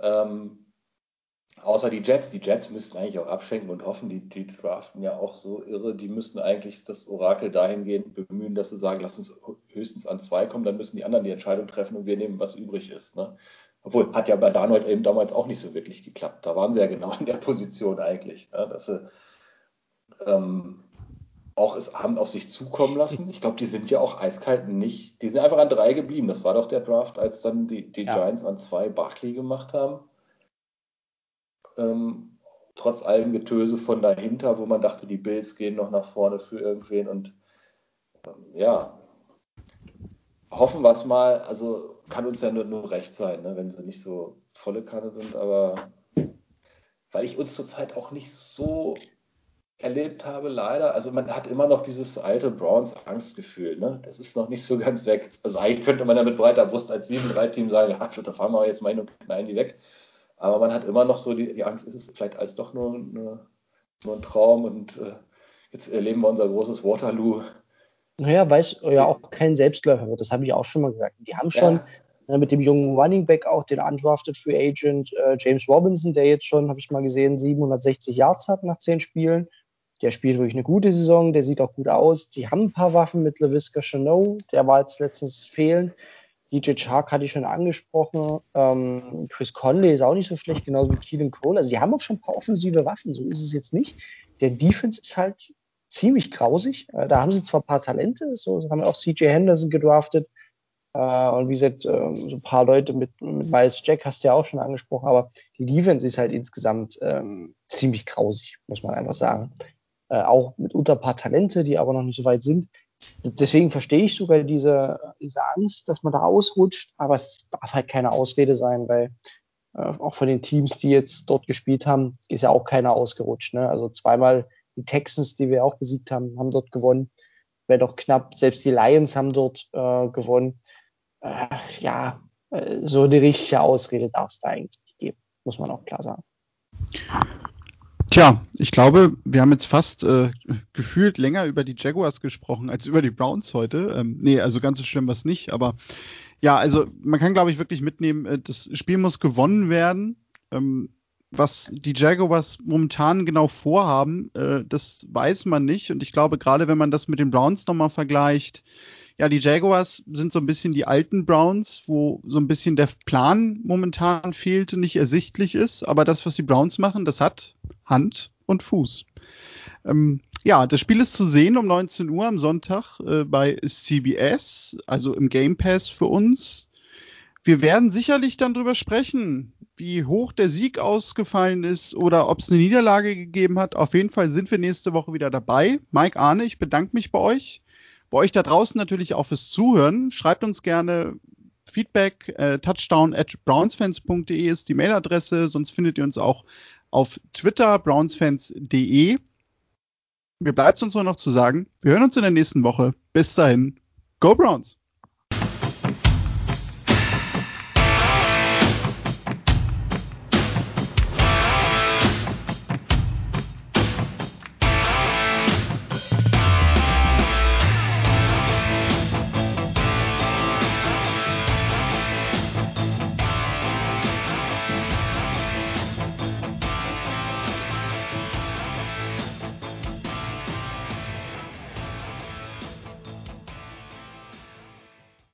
Ähm, außer die Jets. Die Jets müssten eigentlich auch abschenken und hoffen, die, die draften ja auch so irre. Die müssten eigentlich das Orakel dahingehend bemühen, dass sie sagen, lass uns höchstens an zwei kommen, dann müssen die anderen die Entscheidung treffen und wir nehmen, was übrig ist. Ne? Obwohl, hat ja bei Darnold eben damals auch nicht so wirklich geklappt. Da waren sie ja genau in der Position eigentlich, ne? dass sie ähm, auch es haben auf sich zukommen lassen. Ich glaube, die sind ja auch eiskalt nicht. Die sind einfach an drei geblieben. Das war doch der Draft, als dann die, die ja. Giants an zwei Barkley gemacht haben ähm, trotz allem Getöse von dahinter, wo man dachte, die Bills gehen noch nach vorne für irgendwen und ähm, ja, hoffen wir es mal, also kann uns ja nur, nur recht sein, ne, wenn sie nicht so volle Kanne sind, aber weil ich uns zurzeit auch nicht so erlebt habe, leider. Also man hat immer noch dieses alte Browns Angstgefühl, ne? Das ist noch nicht so ganz weg. Also eigentlich könnte man ja mit breiter Brust als 7-3-Team sagen, ja, da fahren wir jetzt mal hin und knallen die weg. Aber man hat immer noch so die, die Angst, ist es vielleicht als doch nur, eine, nur ein Traum und äh, jetzt erleben wir unser großes Waterloo. Naja, weil es ja auch kein Selbstläufer wird, das habe ich auch schon mal gesagt. Die haben schon ja. äh, mit dem jungen Running Back auch den undrafted Free Agent äh, James Robinson, der jetzt schon, habe ich mal gesehen, 760 Yards hat nach zehn Spielen. Der spielt wirklich eine gute Saison, der sieht auch gut aus. Die haben ein paar Waffen mit LaVisca Chanot, der war jetzt letztens fehlend. DJ Chark hatte ich schon angesprochen. Ähm, Chris Conley ist auch nicht so schlecht, genauso wie Keelan Cole. Also die haben auch schon ein paar offensive Waffen, so ist es jetzt nicht. Der Defense ist halt ziemlich grausig. Äh, da haben sie zwar ein paar Talente, so haben auch CJ Henderson gedraftet. Äh, und wie gesagt, äh, so ein paar Leute mit, mit Miles Jack hast du ja auch schon angesprochen, aber die Defense ist halt insgesamt ähm, ziemlich grausig, muss man einfach sagen. Äh, auch mitunter ein paar Talente, die aber noch nicht so weit sind deswegen verstehe ich sogar diese, diese Angst, dass man da ausrutscht, aber es darf halt keine Ausrede sein, weil äh, auch von den Teams, die jetzt dort gespielt haben, ist ja auch keiner ausgerutscht. Ne? Also zweimal die Texans, die wir auch besiegt haben, haben dort gewonnen. Wäre doch knapp, selbst die Lions haben dort äh, gewonnen. Äh, ja, äh, so eine richtige Ausrede darf es da eigentlich nicht geben, muss man auch klar sagen. Tja, ich glaube, wir haben jetzt fast äh, gefühlt länger über die Jaguars gesprochen als über die Browns heute. Ähm, nee, also ganz so schlimm was nicht, aber ja, also man kann, glaube ich, wirklich mitnehmen, äh, das Spiel muss gewonnen werden. Ähm, was die Jaguars momentan genau vorhaben, äh, das weiß man nicht. Und ich glaube, gerade wenn man das mit den Browns nochmal vergleicht, ja, die Jaguars sind so ein bisschen die alten Browns, wo so ein bisschen der Plan momentan fehlt und nicht ersichtlich ist. Aber das, was die Browns machen, das hat Hand und Fuß. Ähm, ja, das Spiel ist zu sehen um 19 Uhr am Sonntag äh, bei CBS, also im Game Pass für uns. Wir werden sicherlich dann drüber sprechen, wie hoch der Sieg ausgefallen ist oder ob es eine Niederlage gegeben hat. Auf jeden Fall sind wir nächste Woche wieder dabei. Mike Arne, ich bedanke mich bei euch. Bei euch da draußen natürlich auch fürs Zuhören. Schreibt uns gerne Feedback. Äh, touchdown at brownsfans.de ist die Mailadresse. Sonst findet ihr uns auch auf Twitter, brownsfans.de. Mir bleibt uns nur noch zu sagen, wir hören uns in der nächsten Woche. Bis dahin, Go Browns!